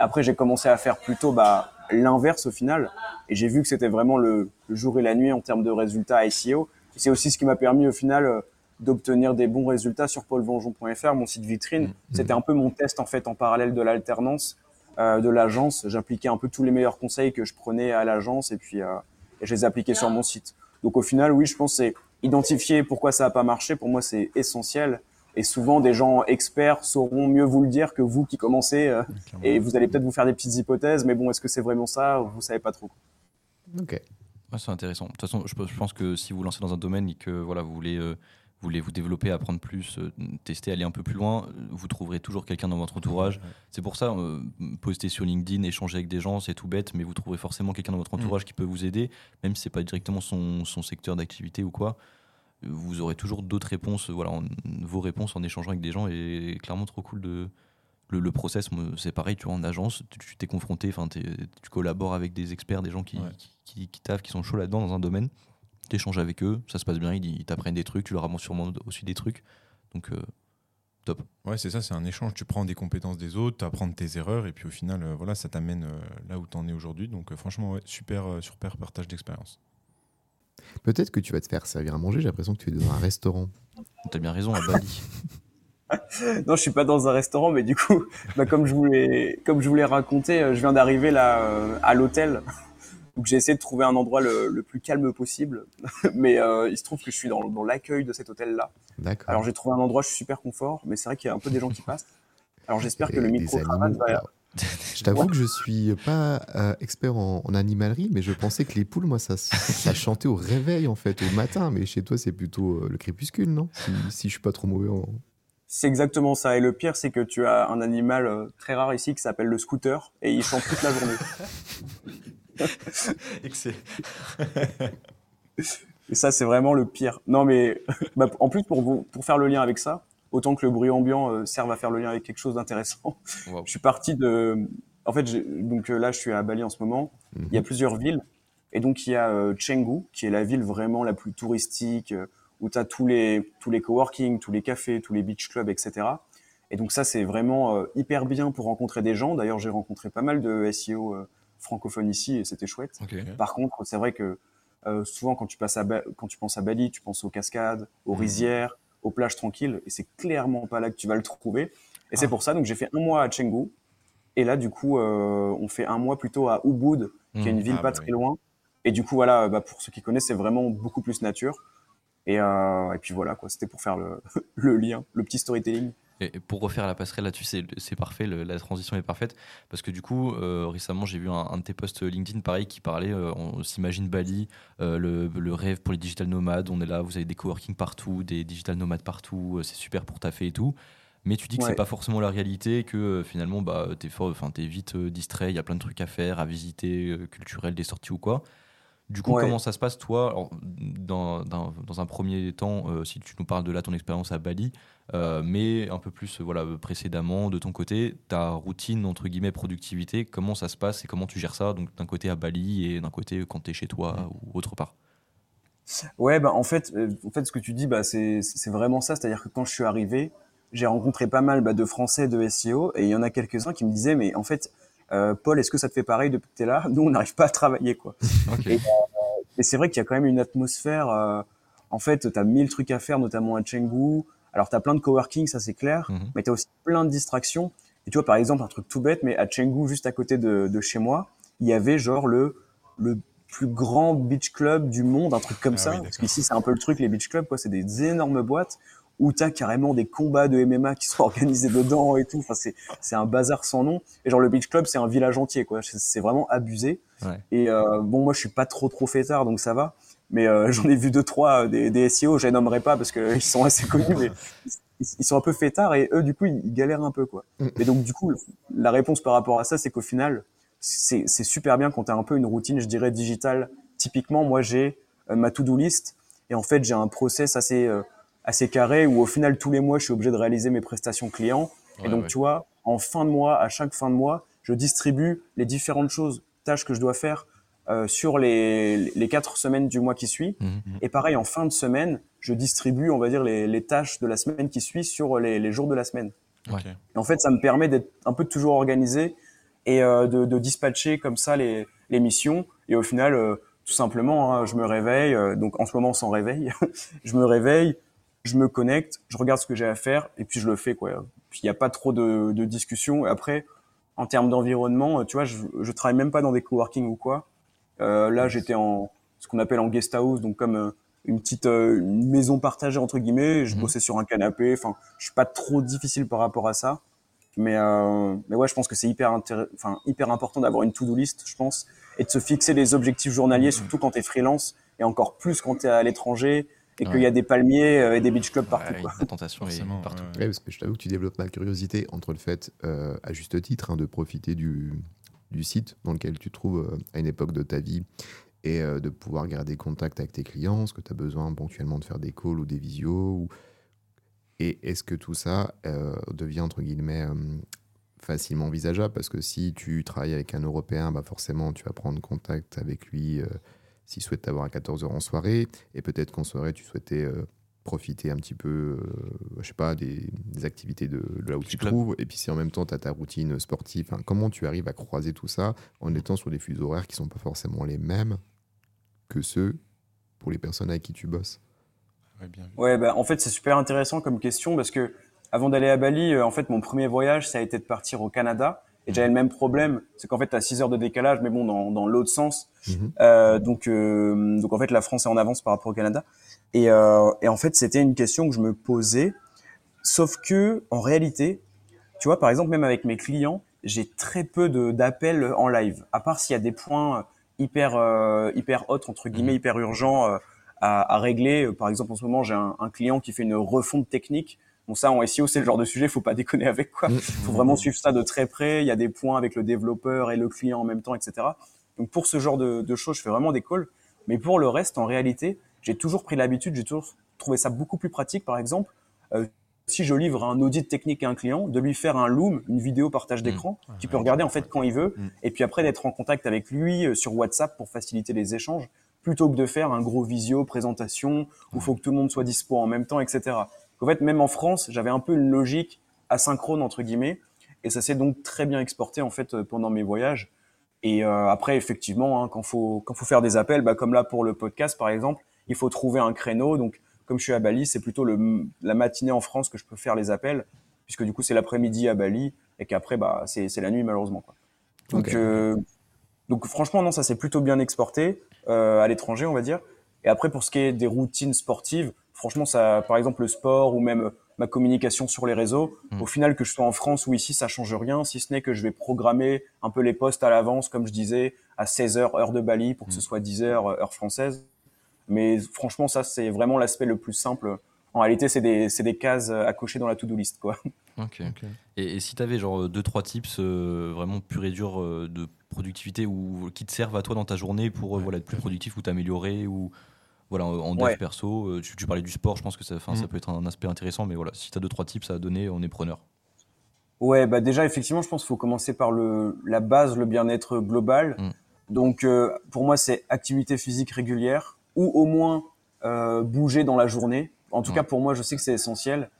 Après j'ai commencé à faire plutôt bah l'inverse au final et j'ai vu que c'était vraiment le, jour et la nuit en termes de résultats SEO. C'est aussi ce qui m'a permis au final euh, d'obtenir des bons résultats sur paulvengeon.fr, mon site vitrine. Mmh. C'était un peu mon test en fait en parallèle de l'alternance de l'agence. J'appliquais un peu tous les meilleurs conseils que je prenais à l'agence et puis euh, et je les appliquais sur mon site. Donc au final, oui, je pense c'est identifier pourquoi ça n'a pas marché, pour moi, c'est essentiel. Et souvent, des gens experts sauront mieux vous le dire que vous qui commencez. Euh, et vous allez peut-être vous faire des petites hypothèses, mais bon, est-ce que c'est vraiment ça Vous savez pas trop. Ok. c'est intéressant. De toute façon, je, pense que si vous lancez dans un domaine et que voilà, vous voulez euh, voulez vous développer, apprendre plus, euh, tester, aller un peu plus loin, vous trouverez toujours quelqu'un dans votre entourage. C'est pour ça, euh, poster sur LinkedIn, échanger avec des gens, c'est tout bête, mais vous trouverez forcément quelqu'un dans votre Mm. entourage qui peut vous aider, même si c'est pas directement son, son secteur d'activité ou quoi. Vous aurez toujours d'autres réponses, voilà, en- vos réponses en échangeant avec des gens et clairement trop cool de. Le, le process, c'est pareil, tu vois, en agence, tu t'es confronté, enfin, tu collabores avec des experts, des gens qui, Ouais. qui, qui, qui taffent, qui sont chauds là-dedans dans un domaine. Tu échanges avec eux, ça se passe bien, ils, ils t'apprennent des trucs, tu leur apprends sûrement aussi des trucs. Donc, euh, top. Ouais, c'est ça, c'est un échange. Tu prends des compétences des autres, tu apprends de tes erreurs, et puis au final, euh, voilà, ça t'amène euh, là où tu en es aujourd'hui. Donc, euh, franchement, ouais, super, euh, super partage d'expérience. Peut-être que tu vas te faire servir à manger. J'ai l'impression que tu es dans un restaurant. T'as bien raison, à Bali. Non, je suis pas dans un restaurant, mais du coup, bah, comme je voulais, comme je voulais raconter, je viens d'arriver là euh, à l'hôtel. Donc j'ai essayé de trouver un endroit le, le plus calme possible, mais euh, il se trouve que je suis dans, dans l'accueil de cet hôtel-là. D'accord. Alors j'ai trouvé un endroit, je suis super confort, mais c'est vrai qu'il y a un peu des gens qui passent. Alors j'espère que le des micro animaux. va. Je t'avoue que je suis pas euh, expert en, en animalerie, mais je pensais que les poules, moi, ça, ça chantait au réveil, en fait, au matin. Mais chez toi, c'est plutôt euh, le crépuscule, non? Si, si je suis pas trop mauvais en. C'est exactement ça. Et le pire, c'est que tu as un animal euh, très rare ici qui s'appelle le scooter et il chante toute la journée. Et ça, c'est vraiment le pire. Non, mais bah, en plus, pour, vous, pour faire le lien avec ça, autant que le bruit ambiant euh, serve à faire le lien avec quelque chose d'intéressant. Wow. Je suis parti de. En fait, donc euh, là, je suis à Bali en ce moment. Il y a plusieurs villes. Et donc, il y a euh, Canggu, qui est la ville vraiment la plus touristique, euh, où tu as tous les, tous les coworking, tous les cafés, tous les beach clubs, etc. Et donc, ça, c'est vraiment hyper bien pour rencontrer des gens. D'ailleurs, j'ai rencontré pas mal de SEO francophones ici et c'était chouette. Par contre, c'est vrai que euh, souvent, quand tu, passes à Ba- quand tu penses à Bali, tu penses aux cascades, aux rizières, aux plages tranquilles, et c'est clairement pas là que tu vas le trouver. Et c'est pour ça, donc j'ai fait un mois à Canggu, et là, du coup, euh, on fait un mois plutôt à Ubud, qui est une ville Ah, pas bah très oui. loin. Et du coup, voilà, bah, pour ceux qui connaissent, c'est vraiment beaucoup plus nature. Et, euh, et puis voilà, quoi, c'était pour faire le, le lien, le petit storytelling. Et et pour refaire la passerelle là-dessus, c'est parfait, le- la transition est parfaite. Parce que du coup, euh, récemment, j'ai vu un, un de tes posts LinkedIn, pareil, qui parlait, euh, on s'imagine Bali, euh, le, le rêve pour les digital nomades, on est là, vous avez des coworking partout, des digital nomades partout, c'est super pour taffer et tout. Mais tu dis que Ouais. c'est pas forcément la réalité, que finalement, bah, t'es fort- t'es vite distrait, il y a plein de trucs à faire, à visiter, culturels, des sorties ou quoi. Du coup, Ouais. comment ça se passe, toi, alors, dans, dans, dans un premier temps, euh, si tu nous parles de là, ton expérience à Bali, euh, mais un peu plus voilà, précédemment, de ton côté, ta routine, entre guillemets, productivité, comment ça se passe et comment tu gères ça, donc d'un côté à Bali et d'un côté quand tu es chez toi ou autre part? Ouais, bah, en fait, euh, en fait, ce que tu dis, bah, c'est, c'est vraiment ça. C'est-à-dire que quand je suis arrivé, j'ai rencontré pas mal bah, de Français de SEO et il y en a quelques-uns qui me disaient, mais en fait, euh, Paul, est-ce que ça te fait pareil depuis que tu es là? Nous, on n'arrive pas à travailler, quoi. Ok. Et, Et c'est vrai qu'il y a quand même une atmosphère. euh, en fait, tu as mille trucs à faire, notamment à Chengdu. Alors, tu as plein de coworking, ça c'est clair, Mhm. mais tu as aussi plein de distractions. Et tu vois, par exemple, un truc tout bête, mais à Chengdu, juste à côté de, de chez moi, il y avait genre le, le plus grand beach club du monde, un truc comme Ah ça. oui, parce qu'ici, c'est un peu le truc, les beach clubs, quoi. C'est des énormes boîtes où tu as carrément des combats de MMA qui sont organisés dedans et tout. Enfin, c'est, c'est un bazar sans nom. Et genre, le beach club, c'est un village entier, quoi. C'est, vraiment abusé. Ouais. Et euh, bon, moi, je suis pas trop trop fêtard, donc ça va. Mais euh, j'en ai vu deux trois euh, des, des SEO, je les nommerai pas parce qu'ils sont assez connus, mais ils, ils sont un peu fêtards et eux, du coup, ils, ils galèrent un peu, quoi. Et donc, du coup, la réponse par rapport à ça, c'est qu'au final, c'est c'est super bien quand tu as un peu une routine, je dirais, digitale. Typiquement, moi, j'ai euh, ma to-do list et en fait, j'ai un process assez euh, assez carré où au final, tous les mois, je suis obligé de réaliser mes prestations clients. et donc, ouais. tu vois, en fin de mois, à chaque fin de mois, je distribue les différentes choses, tâches que je dois faire euh, sur les, les quatre semaines du mois qui suit. Mhm. Et pareil, en fin de semaine, je distribue, on va dire, les, les tâches de la semaine qui suit sur les, les jours de la semaine. Et en fait, ça me permet d'être un peu toujours organisé et euh, de, de dispatcher comme ça les, les missions. Et au final, euh, tout simplement, hein, je me réveille, euh, donc en ce moment sans réveil, je me réveille, je me connecte, je regarde ce que j'ai à faire et puis je le fais. quoi. Puis il n'y a pas trop de, de discussion. Après, en termes d'environnement, euh, tu vois, je, je travaille même pas dans des coworking ou quoi. Euh, là, j'étais en ce qu'on appelle en guest house, donc comme euh, une petite euh, une maison partagée entre guillemets. Je Mhm. bossais sur un canapé. Enfin, je suis pas trop difficile par rapport à ça. Mais mais ouais, je pense que c'est hyper enfin hyper important d'avoir une to-do list, je pense, et de se fixer des objectifs journaliers, surtout quand tu es freelance et encore plus quand tu es à l'étranger et qu'il y a des palmiers euh, et des beach clubs partout. Ouais, quoi. la tentation est Forcément, partout. ouais, parce que je t'avoue que tu développes ma curiosité entre le fait, euh, à juste titre, hein, de profiter du, du site dans lequel tu te trouves euh, à une époque de ta vie et euh, de pouvoir garder contact avec tes clients, ce que tu as besoin ponctuellement de faire des calls ou des visios. ou- Et est-ce que tout ça euh, devient, entre guillemets, euh, facilement envisageable? Parce que si tu travailles avec un Européen, bah forcément, tu vas prendre contact avec lui euh, s'il souhaite t'avoir à 14h en soirée. Et peut-être qu'en soirée, tu souhaitais euh, profiter un petit peu, euh, je sais pas, des, des activités de, de là où tu te trouves. Et puis si en même temps, tu as ta routine sportive, comment tu arrives à croiser tout ça en étant sur des fuseaux horaires qui sont pas forcément les mêmes que ceux pour les personnes avec qui tu bosses? Ouais, bien vu. Ouais, bah, en fait, c'est super intéressant comme question parce que avant d'aller à Bali, euh, en fait, mon premier voyage, ça a été de partir au Canada. Et j'avais le même problème, c'est qu'en fait, tu as 6 heures de décalage, mais bon, dans, dans l'autre sens. Mhm. Euh, donc, euh, donc, en fait, la France est en avance par rapport au Canada. Et, euh, et en fait, c'était une question que je me posais. Sauf que, en réalité, tu vois, par exemple, même avec mes clients, j'ai très peu d'appels en live. À part s'il y a des points hyper, hyper hot, entre guillemets, hyper urgents à, à régler. Par exemple, en ce moment, j'ai un, un client qui fait une refonte technique. Bon, ça, en SEO, c'est le genre de sujet, faut pas déconner avec, quoi. Mhm. faut vraiment suivre ça de très près. Il y a des points avec le développeur et le client en même temps, etc. Donc, pour ce genre de, de choses, je fais vraiment des calls. Mais pour le reste, en réalité, j'ai toujours pris l'habitude, j'ai toujours trouvé ça beaucoup plus pratique, par exemple, euh, si je livre un audit technique à un client, de lui faire un loom, une vidéo partage d'écran, Mmh. qu'il peut regarder en fait quand il veut, Mm. et puis après d'être en contact avec lui euh, sur WhatsApp pour faciliter les échanges, plutôt que de faire un gros visio présentation où il faut que tout le monde soit dispo en même temps, etc. En fait, même en France, j'avais un peu une logique asynchrone entre guillemets, et ça s'est donc très bien exporté en fait euh, pendant mes voyages. Et euh, après, effectivement, hein, quand faut quand faut faire des appels, bah, comme là pour le podcast par exemple, il faut trouver un créneau. Donc, comme je suis à Bali, c'est plutôt le, la matinée en France que je peux faire les appels, puisque du coup c'est l'après-midi à Bali et qu'après bah c'est la nuit malheureusement. Quoi. Donc euh, donc franchement non, ça s'est plutôt bien exporté euh, à l'étranger on va dire. Et après pour ce qui est des routines sportives, franchement ça, par exemple le sport ou même ma communication sur les réseaux, Mm. au final que je sois en France ou ici ça change rien, si ce n'est que je vais programmer un peu les postes à l'avance comme je disais à 16h heure de Bali pour que ce Mm. soit 10h heure française. Mais franchement, ça, c'est vraiment l'aspect le plus simple. En réalité, c'est des, c'est des cases à cocher dans la to-do list, quoi. Ok. Ok. Et, et si tu avais genre deux trois tips euh, vraiment pur et dur euh, de productivité ou qui te servent à toi dans ta journée pour euh, Ouais. voilà être plus productif ou t'améliorer ou voilà en dev Ouais. perso, euh, tu, tu parlais du sport, je pense que ça, ça Mhm. peut être un aspect intéressant, mais voilà, si tu as deux trois tips à donner, on est preneur. Ouais, bah déjà, effectivement, je pense qu'il faut commencer par le, la base, le bien-être global. Mm. Donc, euh, pour moi, c'est activité physique régulière ou au moins euh, bouger dans la journée. En tout Ouais. cas, pour moi, je sais que c'est essentiel.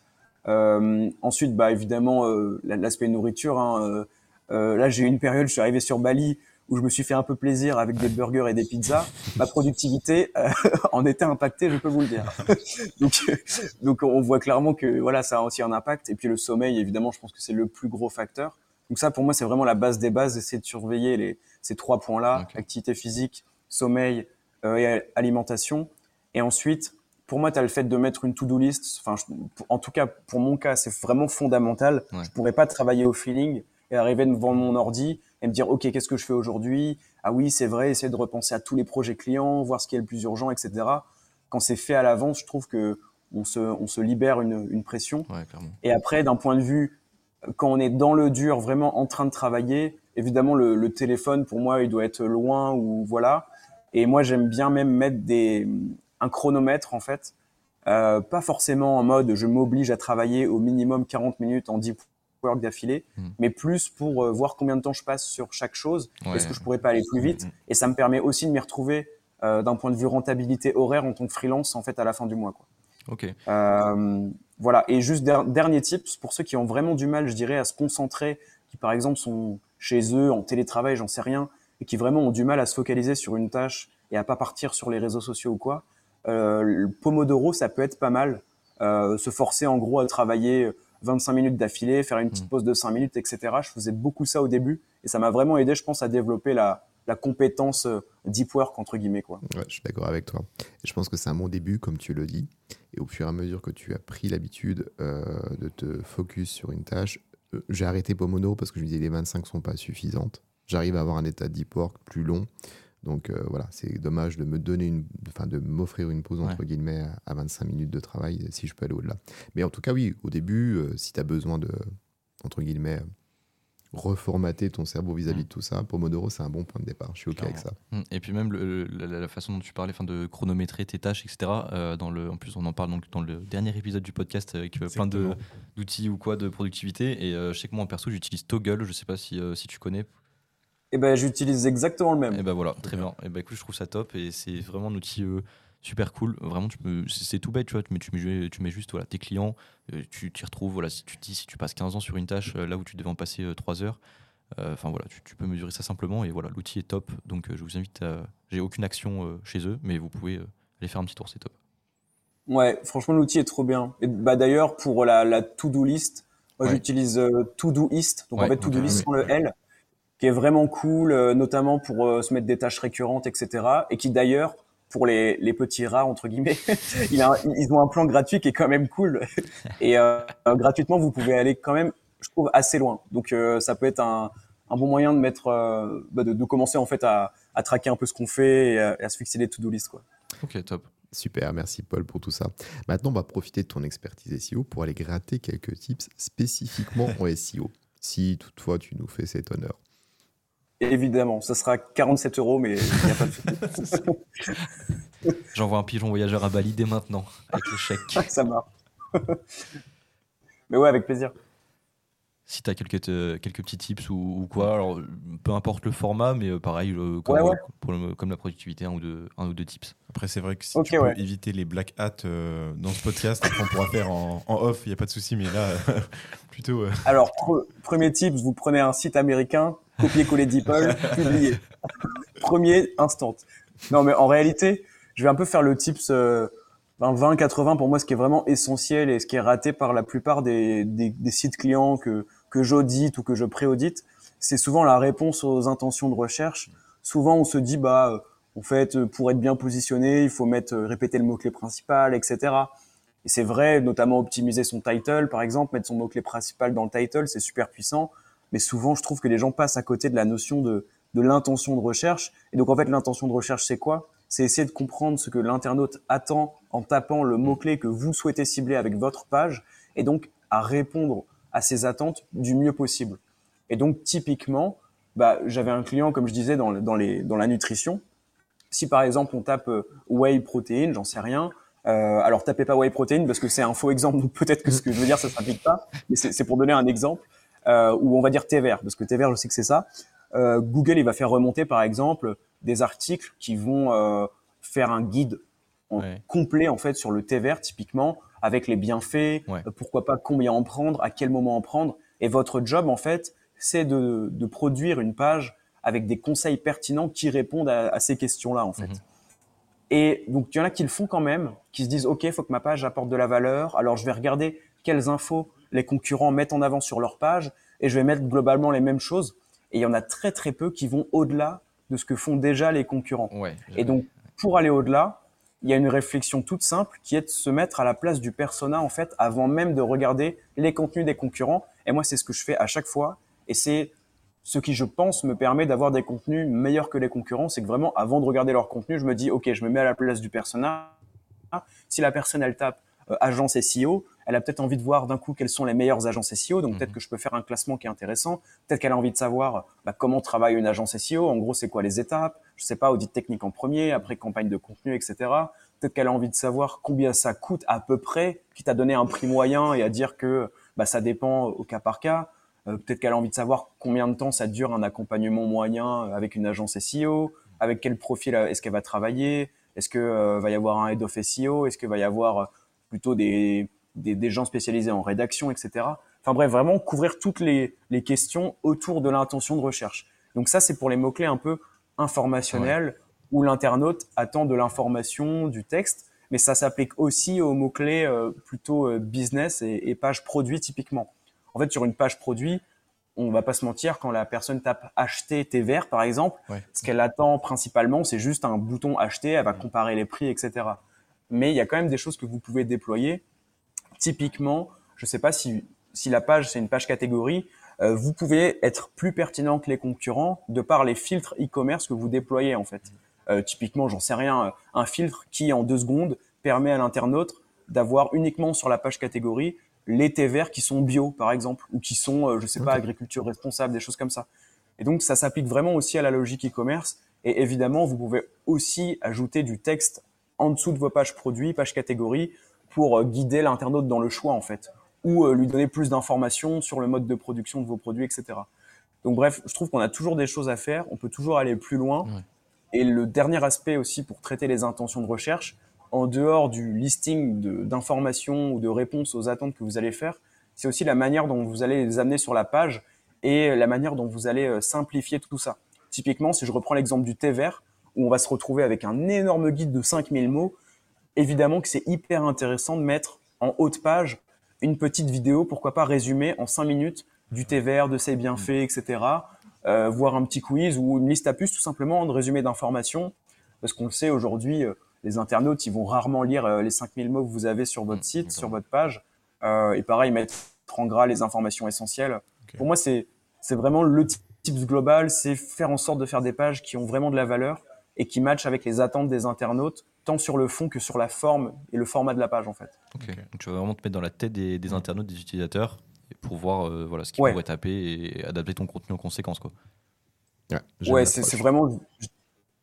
Euh, ensuite, bah évidemment, la- l'aspect nourriture. Hein, là, j'ai eu une période, je suis arrivé sur Bali où je me suis fait un peu plaisir avec des burgers et des pizzas. Ma productivité euh, en était impactée, je peux vous le dire. donc, euh, donc, on voit clairement que voilà, ça a aussi un impact. Et puis le sommeil, évidemment, je pense que c'est le plus gros facteur. Donc ça, pour moi, c'est vraiment la base des bases, essayer de surveiller les, ces trois points-là Ok. activité physique, sommeil euh, et alimentation. Et ensuite, pour moi, tu as le fait de mettre une to-do list. Enfin, je- en tout cas, pour mon cas, c'est vraiment fondamental. Ouais. Je pourrais pas travailler au feeling et arriver devant mon ordi et me dire, OK, qu'est-ce que je fais aujourd'hui? Ah oui, c'est vrai, essayer de repenser à tous les projets clients, voir ce qui est le plus urgent, etc. Quand c'est fait à l'avance, je trouve que on se, on se libère une, une pression. Et après, d'un point de vue, quand on est dans le dur, vraiment en train de travailler, évidemment, le, téléphone, pour moi, il doit être loin ou voilà. Et moi, j'aime bien même mettre des, un chronomètre, en fait. Euh, pas forcément en mode je m'oblige à travailler au minimum 40 minutes en 10 heures d'affilée, mm. mais plus pour euh, voir combien de temps je passe sur chaque chose. Est-ce que je pourrais pas aller plus vite. Mm, mm. Et ça me permet aussi de m'y retrouver euh, d'un point de vue rentabilité horaire en tant que freelance en fait à la fin du mois. Quoi. Ok. Euh, voilà. Et juste dernier tips pour ceux qui ont vraiment du mal, je dirais, à se concentrer, qui par exemple sont chez eux en télétravail, j'en sais rien, et qui vraiment ont du mal à se focaliser sur une tâche et à pas partir sur les réseaux sociaux ou quoi. Euh, le Pomodoro, ça peut être pas mal. se forcer en gros à travailler 25 minutes d'affilée, faire une petite Mm. pause de 5 minutes, etc. Je faisais beaucoup ça au début et ça m'a vraiment aidé, je pense, à développer la, la compétence euh, deep work entre guillemets quoi. Ouais, je suis d'accord avec toi. Et je pense que c'est un bon début, comme tu le dis. Et au fur et à mesure que tu as pris l'habitude euh, de te focus sur une tâche, euh, j'ai arrêté Pomodoro parce que je me disais les 25 sont pas suffisantes. J'arrive à avoir un état de deep work plus long. Donc euh, voilà, c'est dommage de me donner une, enfin de m'offrir une pause entre guillemets à 25 minutes de travail si je peux aller au-delà. Mais en tout cas, oui, au début, euh, si tu as besoin de, entre guillemets, reformater ton cerveau vis-à-vis mm. de tout ça, Pomodoro, c'est un bon point de départ. Je suis OK avec ça. Mm. Et puis même la, façon dont tu parlais, fin de chronométrer tes tâches, etc. Euh, dans le, en plus, on en parle donc dans le dernier épisode du podcast avec euh, plein d'outils ou quoi de productivité. Et euh, je sais que moi, en perso, j'utilise Toggle. Je sais pas si, si tu connais. Eh ben, j'utilise exactement le même. Et eh ben voilà, très bien. Et eh ben écoute, je trouve ça top et c'est vraiment un outil super cool. Vraiment, tu peux, c'est tout bête, tu vois, mais tu mets, tu mets juste voilà, tes clients, euh, tu t'y retrouves. Voilà, si tu dis, si tu passes 15 ans sur une tâche, euh, là où tu devais en passer 3 euh, heures, enfin voilà, tu, peux mesurer ça simplement. Et voilà, l'outil est top. Donc je vous invite à. J'ai aucune action chez eux, mais vous pouvez aller faire un petit tour, c'est top. Ouais, franchement, l'outil est trop bien. Et bah, d'ailleurs, pour la, la to-do list, moi j'utilise To-Doist, donc en fait To-Do List sans le L, qui est vraiment cool, notamment pour se mettre des tâches récurrentes, etc. Et qui d'ailleurs pour les, les, petits rats entre guillemets. ils ont un plan gratuit qui est quand même cool et euh, gratuitement vous pouvez aller quand même, je trouve assez loin. Donc euh, ça peut être un, un, bon moyen de mettre, euh, bah de, de, commencer en fait à, à traquer un peu ce qu'on fait et à, se fixer des to-do list quoi. Ok top. Super, merci Paul pour tout ça. Maintenant, on va profiter de ton expertise SEO pour aller gratter quelques tips spécifiquement en SEO, si toutefois tu nous fais cet honneur. Évidemment, ça sera 47 euros, mais il n'y a pas de J'envoie un pigeon voyageur à Bali dès maintenant, avec le chèque. ça marche. mais ouais, avec plaisir. Si tu as quelques, quelques petits tips ou, quoi, alors peu importe le format, mais euh, pareil, euh, comme, comme, la productivité, un ou deux, un ou deux tips. Après, c'est vrai que si tu peux éviter les black hats euh, dans ce podcast, on pourra faire en, off, il n'y a pas de souci, mais là, plutôt. Alors, premier tip, vous prenez un site américain, copier-coller DeepL, publier. Premier instant. Non, mais en réalité, je vais un peu faire le tips 20-80 euh, pour moi, ce qui est vraiment essentiel et ce qui est raté par la plupart des, des, des sites clients que, que j'audite ou que je pré-audite. C'est souvent la réponse aux intentions de recherche. Souvent, on se dit, bah, en fait, pour être bien positionné, il faut mettre, répéter le mot-clé principal, etc. Et c'est vrai, notamment optimiser son title, par exemple, mettre son mot-clé principal dans le title, c'est super puissant mais souvent je trouve que les gens passent à côté de la notion de, de l'intention de recherche. Et donc en fait, l'intention de recherche, c'est quoi? C'est essayer de comprendre ce que l'internaute attend en tapant le mot-clé que vous souhaitez cibler avec votre page, et donc à répondre à ces attentes du mieux possible. Et donc typiquement, bah, j'avais un client, comme je disais, dans, dans, les, dans la nutrition. Si par exemple on tape euh, whey protein, j'en sais rien, euh, alors tapez pas whey protein parce que c'est un faux exemple, donc peut-être que ce que je veux dire ça s'applique pas, mais c'est pour donner un exemple euh, ou on va dire thé vert, parce que thé vert, je sais que c'est ça. Euh, Google, il va faire remonter, par exemple, des articles qui vont euh, faire un guide en complet en fait sur le thé vert typiquement avec les bienfaits, euh, pourquoi pas combien en prendre, à quel moment en prendre. Et votre job en fait, c'est de, de, produire une page avec des conseils pertinents qui répondent à, à ces questions-là en fait. Mhm. Et donc il y en a qui le font quand même, qui se disent ok, il faut que ma page apporte de la valeur. Alors je vais regarder quelles infos les concurrents mettent en avant sur leur page et je vais mettre globalement les mêmes choses. Et il y en a très très peu qui vont au-delà de ce que font déjà les concurrents. et donc, pour aller au-delà, il y a une réflexion toute simple qui est de se mettre à la place du persona en fait avant même de regarder les contenus des concurrents. Et moi, c'est ce que je fais à chaque fois. Et c'est ce qui, je pense, me permet d'avoir des contenus meilleurs que les concurrents. C'est que vraiment, avant de regarder leur contenu, je me dis, OK, je me mets à la place du persona. Si la personne, elle tape euh, agence SEO, elle a peut-être envie de voir d'un coup quelles sont les meilleures agences SEO, donc peut-être mhm. que je peux faire un classement qui est intéressant. Peut-être qu'elle a envie de savoir bah, comment travaille une agence SEO, en gros c'est quoi les étapes, je sais pas, audit technique en premier, après campagne de contenu, etc. Peut-être qu'elle a envie de savoir combien ça coûte à peu près, quitte à donner un prix moyen et à dire que bah, ça dépend au cas par cas. Euh, peut-être qu'elle a envie de savoir combien de temps ça dure un accompagnement moyen avec une agence SEO, avec quel profil est-ce qu'elle va travailler, est-ce que euh, va y avoir un head of SEO, est-ce qu'il va y avoir plutôt des, des, gens spécialisés en rédaction, etc. Enfin bref, vraiment couvrir toutes les, questions autour de l'intention de recherche. Donc ça, c'est pour les mots-clés un peu informationnels, où l'internaute attend de l'information, du texte, mais ça s'applique aussi aux mots-clés euh, plutôt euh, business et, et page produit typiquement. En fait, sur une page produit, on va pas se mentir, quand la personne tape acheter tes verres, par exemple, ce qu'elle attend principalement, c'est juste un bouton acheter, elle va comparer les prix, etc. Mais il y a quand même des choses que vous pouvez déployer Typiquement, je ne sais pas si, si la page, c'est une page catégorie, euh, vous pouvez être plus pertinent que les concurrents de par les filtres e-commerce que vous déployez en fait. Euh, typiquement, j'en sais rien, un filtre qui en deux secondes permet à l'internaute d'avoir uniquement sur la page catégorie les thés verts qui sont bio par exemple ou qui sont, euh, je sais pas, agriculture responsable, des choses comme ça. Et donc ça s'applique vraiment aussi à la logique e-commerce. Et évidemment, vous pouvez aussi ajouter du texte en dessous de vos pages produits, pages catégories, pour guider l'internaute dans le choix en fait ou euh, lui donner plus d'informations sur le mode de production de vos produits, etc. Donc bref, je trouve qu'on a toujours des choses à faire, on peut toujours aller plus loin. Et le dernier aspect aussi pour traiter les intentions de recherche, en dehors du listing d'informations ou de réponses aux attentes que vous allez faire, c'est aussi la manière dont vous allez les amener sur la page et la manière dont vous allez euh, simplifier tout ça. Typiquement, si je reprends l'exemple du thé vert, où on va se retrouver avec un énorme guide de 5000 mots, évidemment que c'est hyper intéressant de mettre en haut de page une petite vidéo, pourquoi pas résumer en 5 minutes du thé vert, de ses bienfaits, etc. Euh, voir un petit quiz ou une liste à puces tout simplement de résumé d'informations. Parce qu'on le sait aujourd'hui, euh, les internautes, ils vont rarement lire euh, les 5000 mots que vous avez sur votre site, sur votre page. Euh, et pareil, mettre en gras les informations essentielles. Pour moi, c'est c'est vraiment le tips global, c'est faire en sorte de faire des pages qui ont vraiment de la valeur et qui matchent avec les attentes des internautes tant sur le fond que sur la forme et le format de la page en fait. Ok. Donc tu vas vraiment te mettre dans la tête des, internautes, des utilisateurs pour voir euh, voilà, ce qu'ils pourraient taper et adapter ton contenu en conséquence. Quoi. Ouais, c'est vraiment,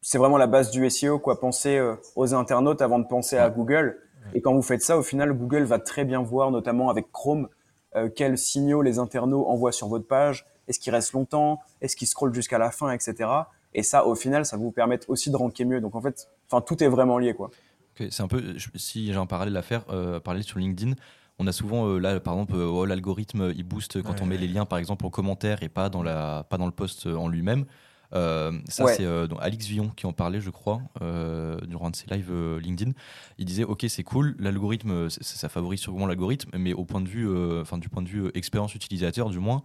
c'est vraiment la base du SEO. Quoi. Pensez euh, aux internautes avant de penser à Google. Et quand vous faites ça, au final, Google va très bien voir, notamment avec Chrome, euh, quels signaux les internautes envoient sur votre page. Est-ce qu'ils restent longtemps? Est-ce qu'ils scrollent jusqu'à la fin, etc. Et ça, au final, ça vous permet aussi de ranker mieux. Donc en fait, enfin, tout est vraiment lié, quoi. c'est un peu, si j'ai un parallèle à faire, euh, parler sur LinkedIn, on a souvent euh, là, par exemple, euh, oh, l'algorithme il booste quand on met les liens, par exemple, en commentaire et pas dans la, pas dans le post en lui-même. ça, c'est Alix Villon qui en parlait, je crois, durant un de ses lives LinkedIn. Il disait Ok, c'est cool, l'algorithme, ça favorise sûrement l'algorithme, mais au point de vue, enfin, du point de vue expérience utilisateur, du moins,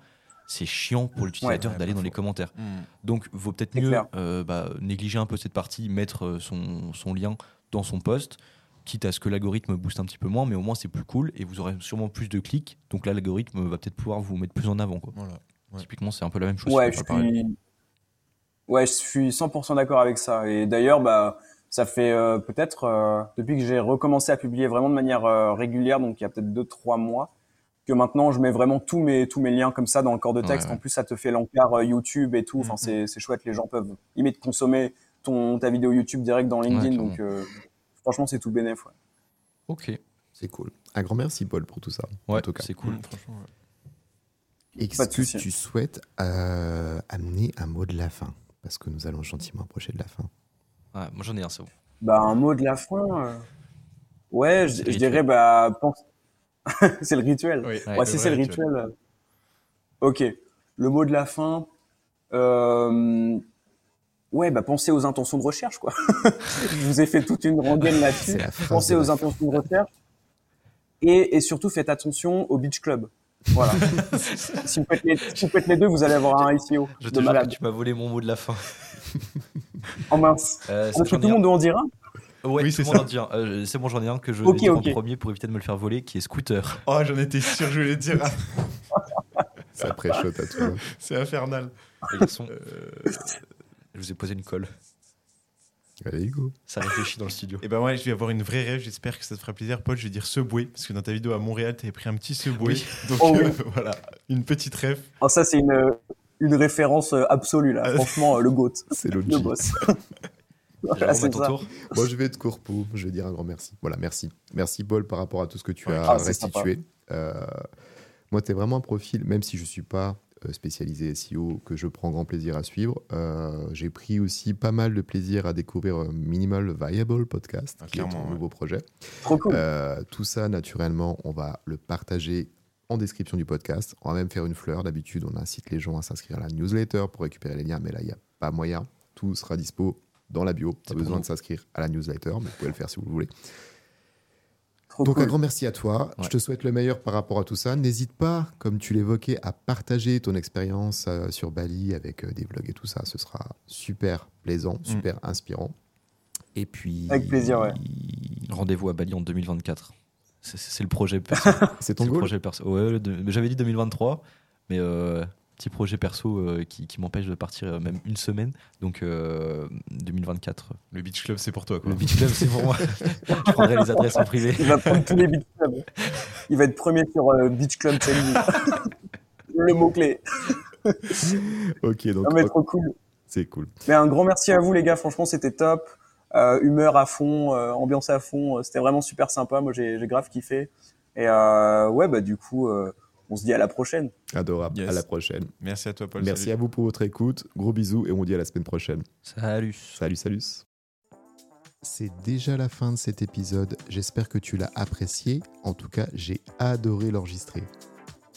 c'est chiant pour l'utilisateur d'aller dans les commentaires. Hmm. Donc, vaut peut-être mieux euh, bah, négliger un peu cette partie, mettre euh, son, son, lien dans son post, quitte à ce que l'algorithme booste un petit peu moins, mais au moins c'est plus cool et vous aurez sûrement plus de clics. Donc là, l'algorithme va peut-être pouvoir vous mettre plus en avant. Quoi. Typiquement, c'est un peu la même chose. Ouais, je suis... ouais je suis 100% d'accord avec ça. Et d'ailleurs, bah, ça fait euh, peut-être, depuis que j'ai recommencé à publier vraiment de manière régulière, donc il y a peut-être 2-3 mois, que maintenant je mets vraiment tous mes tous mes liens comme ça dans le corps de texte. En plus, ça te fait l'encart euh, YouTube et tout. Enfin, mm-hmm. c'est chouette. Les gens peuvent limite consommer ton ta vidéo YouTube direct dans LinkedIn. donc, euh, franchement, c'est tout bénéf. Ok, c'est cool. Un grand merci Paul pour tout ça. Ouais, c'est cool. Mm, franchement. Est-ce que tu souhaites euh, amener un mot de la fin? Parce que nous allons gentiment approcher de la fin. moi j'en ai un, c'est bon. Bah, un mot de la fin. Ouais, je, je dirais, bah, pense, c'est le rituel. Oui, si c'est le rituel. Ok. Le mot de la fin. Euh... Ouais, bah pensez aux intentions de recherche, quoi. Je vous ai fait toute une rengaine là-dessus. Pensez aux intentions de recherche. Et, et, surtout, faites attention au Beach Club. Voilà. si, vous faites les, si, vous faites les, deux, vous allez avoir un ICO. Je te jure que tu m'as volé mon mot de la fin. en mince. Euh, tout le monde doit en dire un oui, c'est ça. Euh, c'est bon, j'en ai un que je vais dire en premier pour éviter de me le faire voler, qui est Scooter. Oh, j'en étais sûr, je voulais dire. ça pré-shot à tout. C'est infernal. Euh, je vous ai posé une colle. Allez, go. Ça réfléchit dans le studio. Et eh ben ouais, je vais avoir une vraie rêve. J'espère que ça te fera plaisir, Paul. Je vais dire Subway parce que dans ta vidéo à Montréal, tu avais pris un petit Subway. Donc oh euh, voilà, une petite rêve. Oh, ça c'est une, une référence absolue là. Franchement, le goat. C'est le boss. Voilà, ton tour. Moi, je vais être courpeau. Je vais dire un grand merci. Voilà, merci. Merci, Paul, par rapport à tout ce que tu as ah, restitué. Euh, moi, tu es vraiment un profil, même si je ne suis pas euh, spécialisé SEO, que je prends grand plaisir à suivre. Euh, j'ai pris aussi pas mal de plaisir à découvrir Minimal Viable Podcast, ah, qui est un nouveau projet. tout ça, naturellement, on va le partager en description du podcast. On va même faire une fleur. D'habitude, on incite les gens à s'inscrire à la newsletter pour récupérer les liens, mais là, il n'y a pas moyen. Tout sera dispo dans la bio. Pas besoin de s'inscrire à la newsletter, mais vous pouvez le faire si vous le voulez. Donc un grand merci à toi. Je te souhaite le meilleur par rapport à tout ça. N'hésite pas, comme tu l'évoquais, à partager ton expérience euh, sur Bali avec euh, des vlogs et tout ça. Ce sera super plaisant, mm. super inspirant. Et puis. Avec plaisir, ouais. Rendez-vous à Bali en 2024. C'est le projet c'est ton projet perso. Ouais, J'avais dit 2023, mais euh, petit projet perso euh, qui, qui m'empêche de partir euh, même une semaine. Donc euh, 2024. Le Beach Club, c'est pour toi. Quoi. Le Beach Club, c'est pour moi. Je prendrai les adresses en privé. Il va prendre tous les beach clubs. Il va être premier sur euh, Beach Club. Le mot-clé. Ok, donc Non, mais ok, trop cool. c'est cool. Mais un grand merci à vous, les gars. Franchement, c'était top. Euh, humeur à fond, euh, ambiance à fond. Euh, C'était vraiment super sympa. Moi, j'ai j'ai grave kiffé. Et euh, ouais, bah, du coup, euh, on se dit à la prochaine. Adorable. Yes. À la prochaine. Merci à toi, Paul. Merci salut. à vous pour votre écoute. Gros bisous et on vous dit à la semaine prochaine. Salut. Salut, salut. C'est déjà la fin de cet épisode. J'espère que tu l'as apprécié. En tout cas, j'ai adoré l'enregistrer.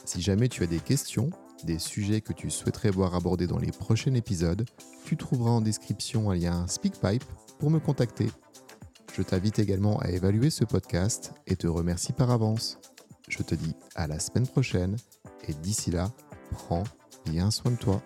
Si jamais tu as des questions, des sujets que tu souhaiterais voir abordés dans les prochains épisodes, tu trouveras en description un lien SpeakPipe pour me contacter. Je t'invite également à évaluer ce podcast et te remercie par avance. Je te dis à la semaine prochaine et d'ici là, prends bien soin de toi.